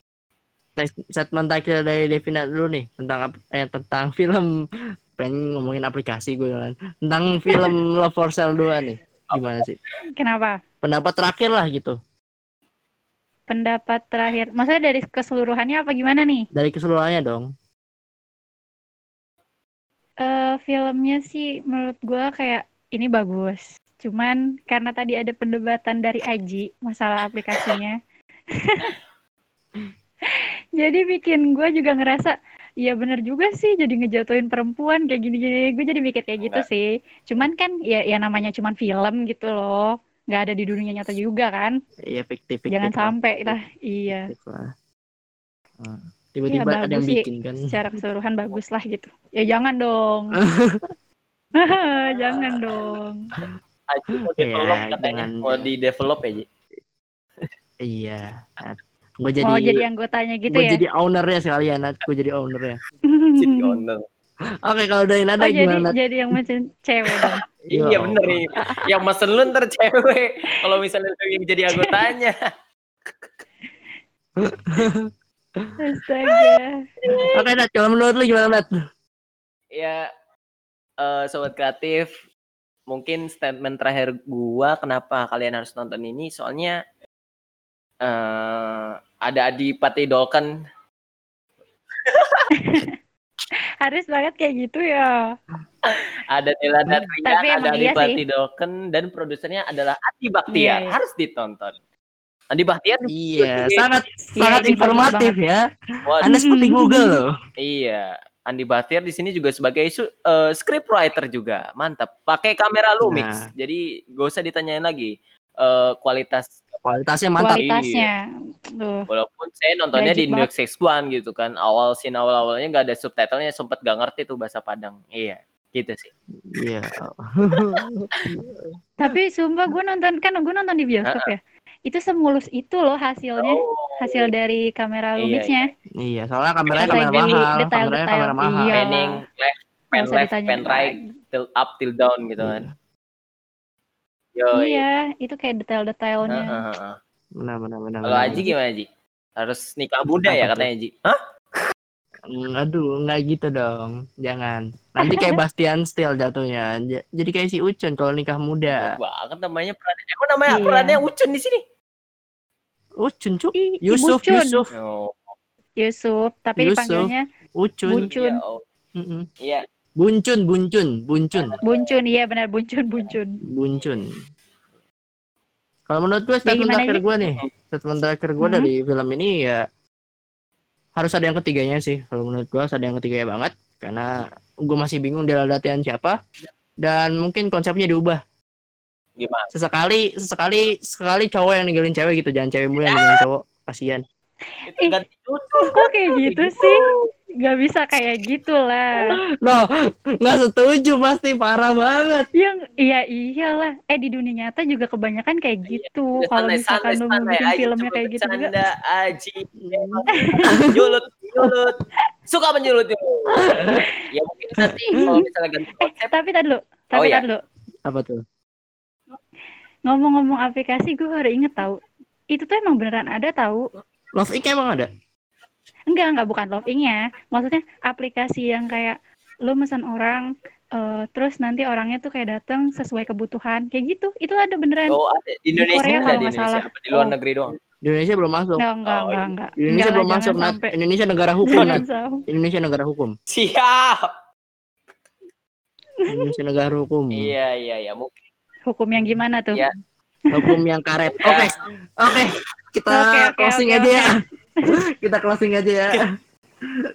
[SPEAKER 3] Statement terakhir dari Devina dulu nih tentang eh, tentang film pengen ngomongin aplikasi gue kan. Tentang film Love for Sale 2 nih. Gimana sih?
[SPEAKER 4] Kenapa?
[SPEAKER 3] Pendapat terakhir lah gitu.
[SPEAKER 4] Pendapat terakhir. Maksudnya dari keseluruhannya apa gimana nih?
[SPEAKER 3] Dari keseluruhannya dong.
[SPEAKER 4] Eh filmnya sih menurut gua kayak ini bagus. Cuman karena tadi ada perdebatan dari Aji masalah aplikasinya. jadi bikin gua juga ngerasa Iya bener juga sih jadi ngejatuhin perempuan kayak gini-gini. Gue jadi mikir kayak gitu
[SPEAKER 1] Enggak.
[SPEAKER 4] sih. Cuman kan ya ya namanya cuman film gitu loh. nggak ada di dunia nyata juga kan.
[SPEAKER 3] Iya fiktif fiktif.
[SPEAKER 4] Jangan
[SPEAKER 3] lah.
[SPEAKER 4] sampai lah. Iya.
[SPEAKER 3] Lah. Hmm. Tiba-tiba
[SPEAKER 4] Iya,
[SPEAKER 3] ada yang bikin kan.
[SPEAKER 4] Secara keseluruhan bagus lah gitu. Ya jangan dong. jangan dong.
[SPEAKER 1] Aji mau
[SPEAKER 3] Iya,
[SPEAKER 1] develop katanya,
[SPEAKER 3] jangan-
[SPEAKER 1] mau di develop ya, Ji.
[SPEAKER 3] Iya. Gue jadi,
[SPEAKER 4] Mau jadi anggotanya gitu
[SPEAKER 3] gue
[SPEAKER 4] ya.
[SPEAKER 3] jadi ownernya sekalian. Nat. Gue jadi ownernya.
[SPEAKER 1] Jadi owner.
[SPEAKER 3] Oke kalau dari Nada
[SPEAKER 4] Oh jadi
[SPEAKER 3] gimana? Nat?
[SPEAKER 4] jadi yang macam cewek dong.
[SPEAKER 3] Ya
[SPEAKER 1] Iya bener nih. Yang mesen lu ntar cewek. Kalau misalnya lu yang jadi anggotanya.
[SPEAKER 4] Astaga.
[SPEAKER 3] Oke Nat, kalau menurut lu gimana Nat?
[SPEAKER 1] ya eh, sobat kreatif mungkin statement terakhir gua kenapa kalian harus nonton ini soalnya eh ada Adipati Dolken
[SPEAKER 4] Harus banget kayak gitu ya.
[SPEAKER 1] ada Nila
[SPEAKER 4] Tapi
[SPEAKER 1] Datrian, ada
[SPEAKER 4] emang iya
[SPEAKER 1] Adipati Dolken dan produsernya adalah Adi Baktiar.
[SPEAKER 4] Iya, iya.
[SPEAKER 1] Harus ditonton. Adi Baktiar
[SPEAKER 3] Iya, sangat
[SPEAKER 4] Iya,
[SPEAKER 3] sangat informatif ya.
[SPEAKER 1] Waduh,
[SPEAKER 3] Anda seperti Google loh.
[SPEAKER 1] iya. Andi Bahtiar di sini juga sebagai su- eh, script writer juga. Mantap. Pakai kamera Lumix.
[SPEAKER 3] Nah.
[SPEAKER 1] Jadi gak usah ditanyain lagi eh, kualitas
[SPEAKER 3] Kualitasnya mantap.
[SPEAKER 4] Kualitasnya. Tuh.
[SPEAKER 1] walaupun saya nontonnya di York Six One gitu kan. Awal scene awal-awalnya nggak ada subtitlenya sempet gak ngerti tuh bahasa Padang. Iya, gitu sih.
[SPEAKER 3] Iya.
[SPEAKER 4] Tapi sumpah gue nonton kan gue nonton di bioskop ya. Itu semulus itu loh hasilnya.
[SPEAKER 1] Oh,
[SPEAKER 4] Hasil dari kamera
[SPEAKER 1] Iya,
[SPEAKER 4] Lumixnya.
[SPEAKER 3] Iya, soalnya kameranya kamera
[SPEAKER 4] lagi
[SPEAKER 3] mahal,
[SPEAKER 4] detail-detail.
[SPEAKER 3] kameranya kamera mahal.
[SPEAKER 4] Iya.
[SPEAKER 1] panning left,
[SPEAKER 4] usah
[SPEAKER 1] left, pan right, till up, till down gitu kan. Yo,
[SPEAKER 4] Iya, itu kayak detail-detailnya.
[SPEAKER 3] Benar, benar, benar.
[SPEAKER 1] Kalau. Aji gimana Ji? Harus nikah muda
[SPEAKER 3] Apa
[SPEAKER 1] ya katanya Ji. Hah?
[SPEAKER 3] Mm, Aduh, nggak gitu dong. Jangan. Nanti kayak Bastian Steel jatuhnya. Jadi kayak si Ucun kalau nikah muda.
[SPEAKER 1] banget namanya peran. Emang namanya
[SPEAKER 4] Iya.
[SPEAKER 1] perannya Ucun di sini.
[SPEAKER 3] Ucun, cuk.
[SPEAKER 4] Ih,
[SPEAKER 3] Yusuf,
[SPEAKER 4] Bucun.
[SPEAKER 3] Yusuf,
[SPEAKER 4] Yusuf, tapi
[SPEAKER 3] Yusuf.
[SPEAKER 4] dipanggilnya
[SPEAKER 3] Ucun.
[SPEAKER 4] Bucun.
[SPEAKER 1] iya, oh,
[SPEAKER 3] Mm-mm.
[SPEAKER 1] iya.
[SPEAKER 3] Buncun, buncun, buncun,
[SPEAKER 4] Buncun, iya benar Buncun, Buncun.
[SPEAKER 3] buncun. Kalau menurut gue statement
[SPEAKER 4] gimana
[SPEAKER 3] terakhir gue nih, statement terakhir gue
[SPEAKER 4] Hmm.
[SPEAKER 3] dari film ini ya harus ada yang ketiganya sih. Kalau menurut gue harus ada yang ketiganya banget, karena gue masih bingung dia latihan siapa dan mungkin konsepnya diubah.
[SPEAKER 1] Gimana?
[SPEAKER 3] Sesekali, sesekali, sekali cowok yang ninggalin cewek gitu, jangan cewek mulu yang ninggalin cowok. Kasihan.
[SPEAKER 1] Itu
[SPEAKER 4] Ih.
[SPEAKER 1] ganti judul.
[SPEAKER 4] Kok kayak gitu sih? Gak bisa kayak gitu lah.
[SPEAKER 3] Loh, nggak setuju pasti parah banget.
[SPEAKER 4] Yang iya iyalah. Eh di dunia nyata juga kebanyakan kayak gitu.
[SPEAKER 1] Udah
[SPEAKER 4] Kalau misalkan lu mau bikin
[SPEAKER 1] Aji
[SPEAKER 4] filmnya kayak gitu juga.
[SPEAKER 1] Aji. Nyulut, nyulut. Suka menyulut ya mungkin nanti kalau misalnya ganti
[SPEAKER 4] Eh,
[SPEAKER 1] konsep.
[SPEAKER 4] tapi tadi dulu. Tapi
[SPEAKER 1] Oh, iya.
[SPEAKER 4] tadi dulu.
[SPEAKER 3] Apa tuh?
[SPEAKER 4] Ngomong-ngomong aplikasi gue baru inget tahu. Itu tuh emang beneran ada tahu.
[SPEAKER 3] Love Ink emang ada?
[SPEAKER 4] Enggak, enggak bukan love nya Maksudnya aplikasi yang kayak lu pesan orang eh, terus nanti orangnya tuh kayak datang sesuai kebutuhan kayak gitu. Itu ada beneran.
[SPEAKER 1] Oh, ada. Di Indonesia
[SPEAKER 4] Korea
[SPEAKER 1] ada
[SPEAKER 4] kalau
[SPEAKER 1] di Indonesia.
[SPEAKER 4] salah.
[SPEAKER 1] Apa di luar
[SPEAKER 4] Oh.
[SPEAKER 1] negeri doang?
[SPEAKER 3] Di Indonesia belum masuk.
[SPEAKER 4] Enggak, enggak,
[SPEAKER 1] Oh,
[SPEAKER 4] enggak, enggak.
[SPEAKER 3] Di Indonesia
[SPEAKER 4] Enggak
[SPEAKER 3] belum masuk,
[SPEAKER 4] sampai.
[SPEAKER 3] Indonesia negara hukum,
[SPEAKER 4] sampai.
[SPEAKER 3] Indonesia negara hukum.
[SPEAKER 1] Siap.
[SPEAKER 3] Indonesia negara hukum.
[SPEAKER 1] Iya, iya, iya. Mungkin
[SPEAKER 4] Hukum yang gimana tuh?
[SPEAKER 1] Iya.
[SPEAKER 3] Hukum yang karet. Oke. Oke. Kita
[SPEAKER 4] Oke, oke,
[SPEAKER 3] closing
[SPEAKER 4] oke,
[SPEAKER 3] aja
[SPEAKER 4] oke.
[SPEAKER 3] ya. Kita closing aja ya.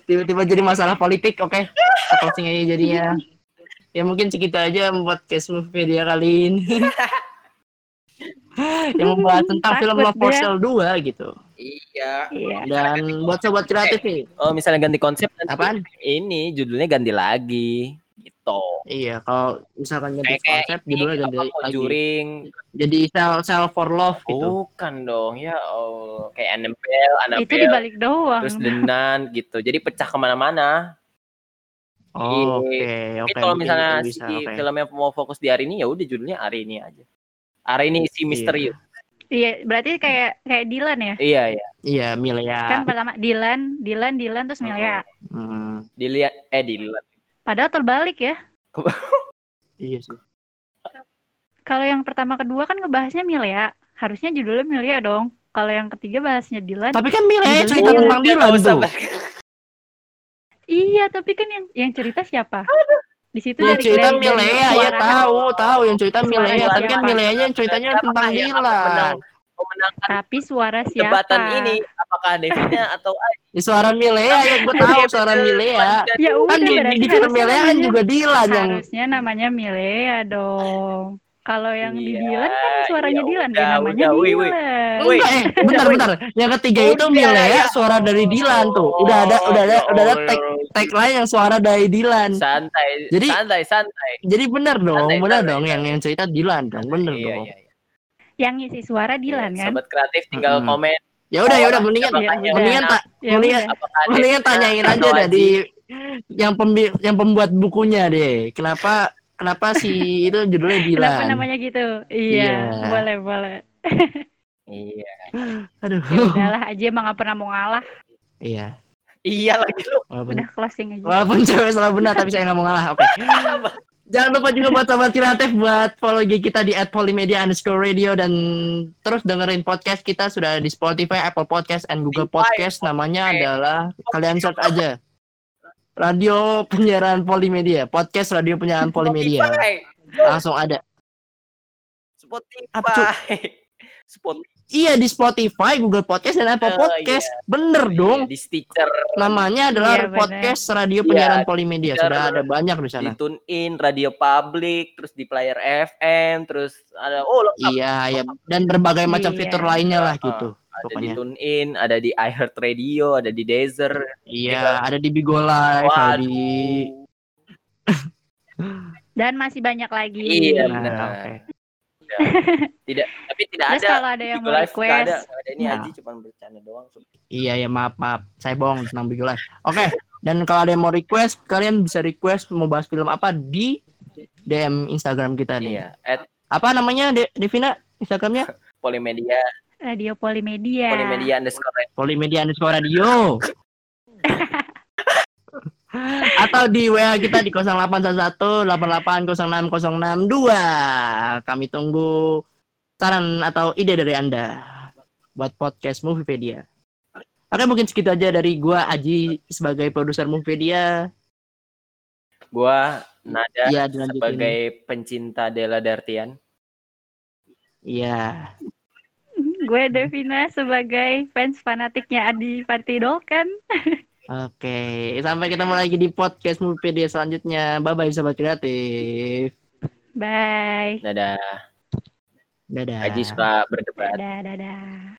[SPEAKER 3] Tiba-tiba jadi masalah politik, oke. Kita closing aja jadinya. Ya mungkin segitu aja membuat case movie kali ini. yang membahas tentang film Love for
[SPEAKER 4] dia.
[SPEAKER 3] Sale 2 gitu.
[SPEAKER 1] iya.
[SPEAKER 4] Iya.
[SPEAKER 3] Dan buat sobat kreatif nih,
[SPEAKER 1] Oh, misalnya ganti konsep
[SPEAKER 3] apaan?
[SPEAKER 1] ini judulnya ganti lagi gitu.
[SPEAKER 3] Iya, kalau misalkan ganti
[SPEAKER 1] Kayak
[SPEAKER 3] konsep
[SPEAKER 1] ini,
[SPEAKER 3] judulnya ganti
[SPEAKER 1] apa,
[SPEAKER 3] lagi.
[SPEAKER 1] Conjuring.
[SPEAKER 3] Jadi sell sell for love gitu.
[SPEAKER 1] Bukan dong, ya oh kayak Annabelle,
[SPEAKER 4] Itu
[SPEAKER 1] Annabelle,
[SPEAKER 4] dibalik doang.
[SPEAKER 1] terus Denan gitu. Jadi pecah ke mana-mana.
[SPEAKER 3] Oh, Oke,
[SPEAKER 1] Iya. Tapi
[SPEAKER 3] oke.
[SPEAKER 1] kalau
[SPEAKER 3] mungkin
[SPEAKER 1] misalnya
[SPEAKER 3] itu
[SPEAKER 1] si
[SPEAKER 3] bisa, oke.
[SPEAKER 1] filmnya mau fokus di hari ini ya udah judulnya hari ini aja. Hari ini si misterius.
[SPEAKER 4] Iya, berarti kayak kayak Dylan ya?
[SPEAKER 1] Iya, iya.
[SPEAKER 3] Iya, Milia.
[SPEAKER 4] Kan pertama Dylan, Dylan, Dylan terus Milia.
[SPEAKER 3] Hmm,
[SPEAKER 1] Dilihat eh dilihat.
[SPEAKER 4] Padahal terbalik ya.
[SPEAKER 3] iya sih.
[SPEAKER 4] Kalau yang pertama kedua kan ngebahasnya Milia. Harusnya judulnya Milia dong. Kalau yang ketiga bahasnya Dylan.
[SPEAKER 3] Tapi kan Milia cerita tentang Dylan
[SPEAKER 1] nggak usah
[SPEAKER 3] tuh.
[SPEAKER 1] bahas.
[SPEAKER 4] Iya, tapi kan yang yang cerita siapa? Di situ
[SPEAKER 3] Yang
[SPEAKER 4] dari
[SPEAKER 3] cerita Milia ya tahu, tahu yang cerita Milia, tapi kan? Milianya yang ceritanya tentang Dylan.
[SPEAKER 1] Menang- memenangkan
[SPEAKER 4] Tapi suara siapa?
[SPEAKER 1] jabatan ini apakah Devina atau
[SPEAKER 3] Di suara Milia ya gue tahu suara Milia.
[SPEAKER 4] Ya udah
[SPEAKER 3] Kan di, di film Milia kan
[SPEAKER 4] namanya-
[SPEAKER 3] juga Dylan yang
[SPEAKER 4] harusnya namanya Milea dong. Kalau yang di
[SPEAKER 1] Iya,
[SPEAKER 4] Dylan kan suaranya
[SPEAKER 1] iya,
[SPEAKER 4] Dylan,
[SPEAKER 1] udah,
[SPEAKER 4] ya namanya
[SPEAKER 1] udah, wih, wih.
[SPEAKER 4] Dylan.
[SPEAKER 1] Wih.
[SPEAKER 3] Enggak, eh, bentar, bentar. Yang ketiga itu Milia
[SPEAKER 1] ya.
[SPEAKER 3] suara dari Dylan tuh. Udah ada, udah ada, udah ada tag tag lain yang suara dari Dylan.
[SPEAKER 1] santai
[SPEAKER 3] Jadi-
[SPEAKER 1] santai santai
[SPEAKER 3] Jadi bener dong,
[SPEAKER 1] santai,
[SPEAKER 3] dong yang yang cerita Dylan dong, bener
[SPEAKER 1] iya,
[SPEAKER 3] dong.
[SPEAKER 1] iya, iya.
[SPEAKER 4] Yang ngisi suara Dylan kan?
[SPEAKER 1] sobat kreatif tinggal
[SPEAKER 3] Mm-mm.
[SPEAKER 1] komen
[SPEAKER 3] Ya udah, ya udah mendingan,
[SPEAKER 4] Ya
[SPEAKER 3] mendingan tak, mendingan mendingan tanyain aja dah
[SPEAKER 1] Aji?
[SPEAKER 3] di yang pembi yang pembuat bukunya deh. Kenapa kenapa si itu judulnya Dylan?
[SPEAKER 4] Kenapa namanya gitu? Iya,
[SPEAKER 3] Iya.
[SPEAKER 4] boleh, boleh.
[SPEAKER 1] iya
[SPEAKER 3] Aduh.
[SPEAKER 4] Ya udahlah, aja emang gak pernah mau ngalah.
[SPEAKER 3] Iya.
[SPEAKER 1] iya lagi lu
[SPEAKER 3] Walaupun
[SPEAKER 4] Udah closing aja.
[SPEAKER 3] walaupun cewek salah benar tapi saya nggak mau ngalah. Oke. Jangan lupa juga buat sobat kreatif buat follow IG kita di @polymedia underscore radio dan terus dengerin podcast kita sudah di Spotify, Apple Podcast, and Google Podcast. Namanya adalah kalian search aja. Radio penyiaran Polimedia, podcast radio penyiaran Polimedia.
[SPEAKER 1] Spotify.
[SPEAKER 3] Langsung ada. Apa, Cuk?
[SPEAKER 1] Spotify.
[SPEAKER 3] Iya di Spotify, Google Podcast, dan Apple
[SPEAKER 1] Oh,
[SPEAKER 3] Podcast. Bener dong.
[SPEAKER 1] Di Stitcher,
[SPEAKER 3] Namanya adalah
[SPEAKER 4] Iya, bener.
[SPEAKER 3] podcast radio
[SPEAKER 1] Iya,
[SPEAKER 3] penyiaran Polimedia.
[SPEAKER 1] Stitcher.
[SPEAKER 3] Sudah ada banyak di
[SPEAKER 1] di
[SPEAKER 3] sana.
[SPEAKER 1] tune in, radio public, terus di player FM, terus ada oh lengkap.
[SPEAKER 3] Iya, ya dan berbagai macam
[SPEAKER 4] Iya.
[SPEAKER 3] fitur lainnya lah
[SPEAKER 1] Ah,
[SPEAKER 3] gitu.
[SPEAKER 1] Ada di
[SPEAKER 3] Pokoknya.
[SPEAKER 1] tune in, ada di iHeart Radio, ada di Deezer.
[SPEAKER 3] Iya, ada di Bigo Live, ada di.
[SPEAKER 4] Dan masih banyak lagi.
[SPEAKER 1] Iya,
[SPEAKER 3] Nah,
[SPEAKER 1] benar. Tidak, tapi tidak
[SPEAKER 4] Terus
[SPEAKER 1] ada.
[SPEAKER 4] kalau ada yang mau
[SPEAKER 1] ada,
[SPEAKER 4] request,
[SPEAKER 1] nggak ada. Ini
[SPEAKER 3] Nah.
[SPEAKER 1] Aji cuma bercanda doang.
[SPEAKER 3] Iya ya maaf maaf saya bohong tentang Bigo Live. Oke dan kalau ada yang mau request kalian bisa request mau bahas film apa di DM Instagram kita nih.
[SPEAKER 1] Iya, at
[SPEAKER 3] Apa namanya De Devina Instagramnya?
[SPEAKER 1] Polimedia,
[SPEAKER 4] Radio Polimedia.
[SPEAKER 1] Polimedia underscore
[SPEAKER 3] Polimedia underscore radio. Atau di WA kita di 0811 88060662. Kami tunggu saran atau ide dari Anda buat podcast Moviepedia. Oke, mungkin segitu aja dari gua Aji sebagai produser Moviepedia.
[SPEAKER 1] Gua Nada
[SPEAKER 3] Iya, dilanjutin.
[SPEAKER 1] sebagai pencinta Della Dartian.
[SPEAKER 3] Iya.
[SPEAKER 4] Gue Devina sebagai fans fanatiknya Adi Partidolkan.
[SPEAKER 3] Oke, sampai ketemu lagi di podcast Moviepedia selanjutnya. Bye bye sobat kreatif.
[SPEAKER 4] Bye.
[SPEAKER 1] Dadah.
[SPEAKER 3] Dadah.
[SPEAKER 1] Aji suka berdebat.
[SPEAKER 4] Dadah, dadah.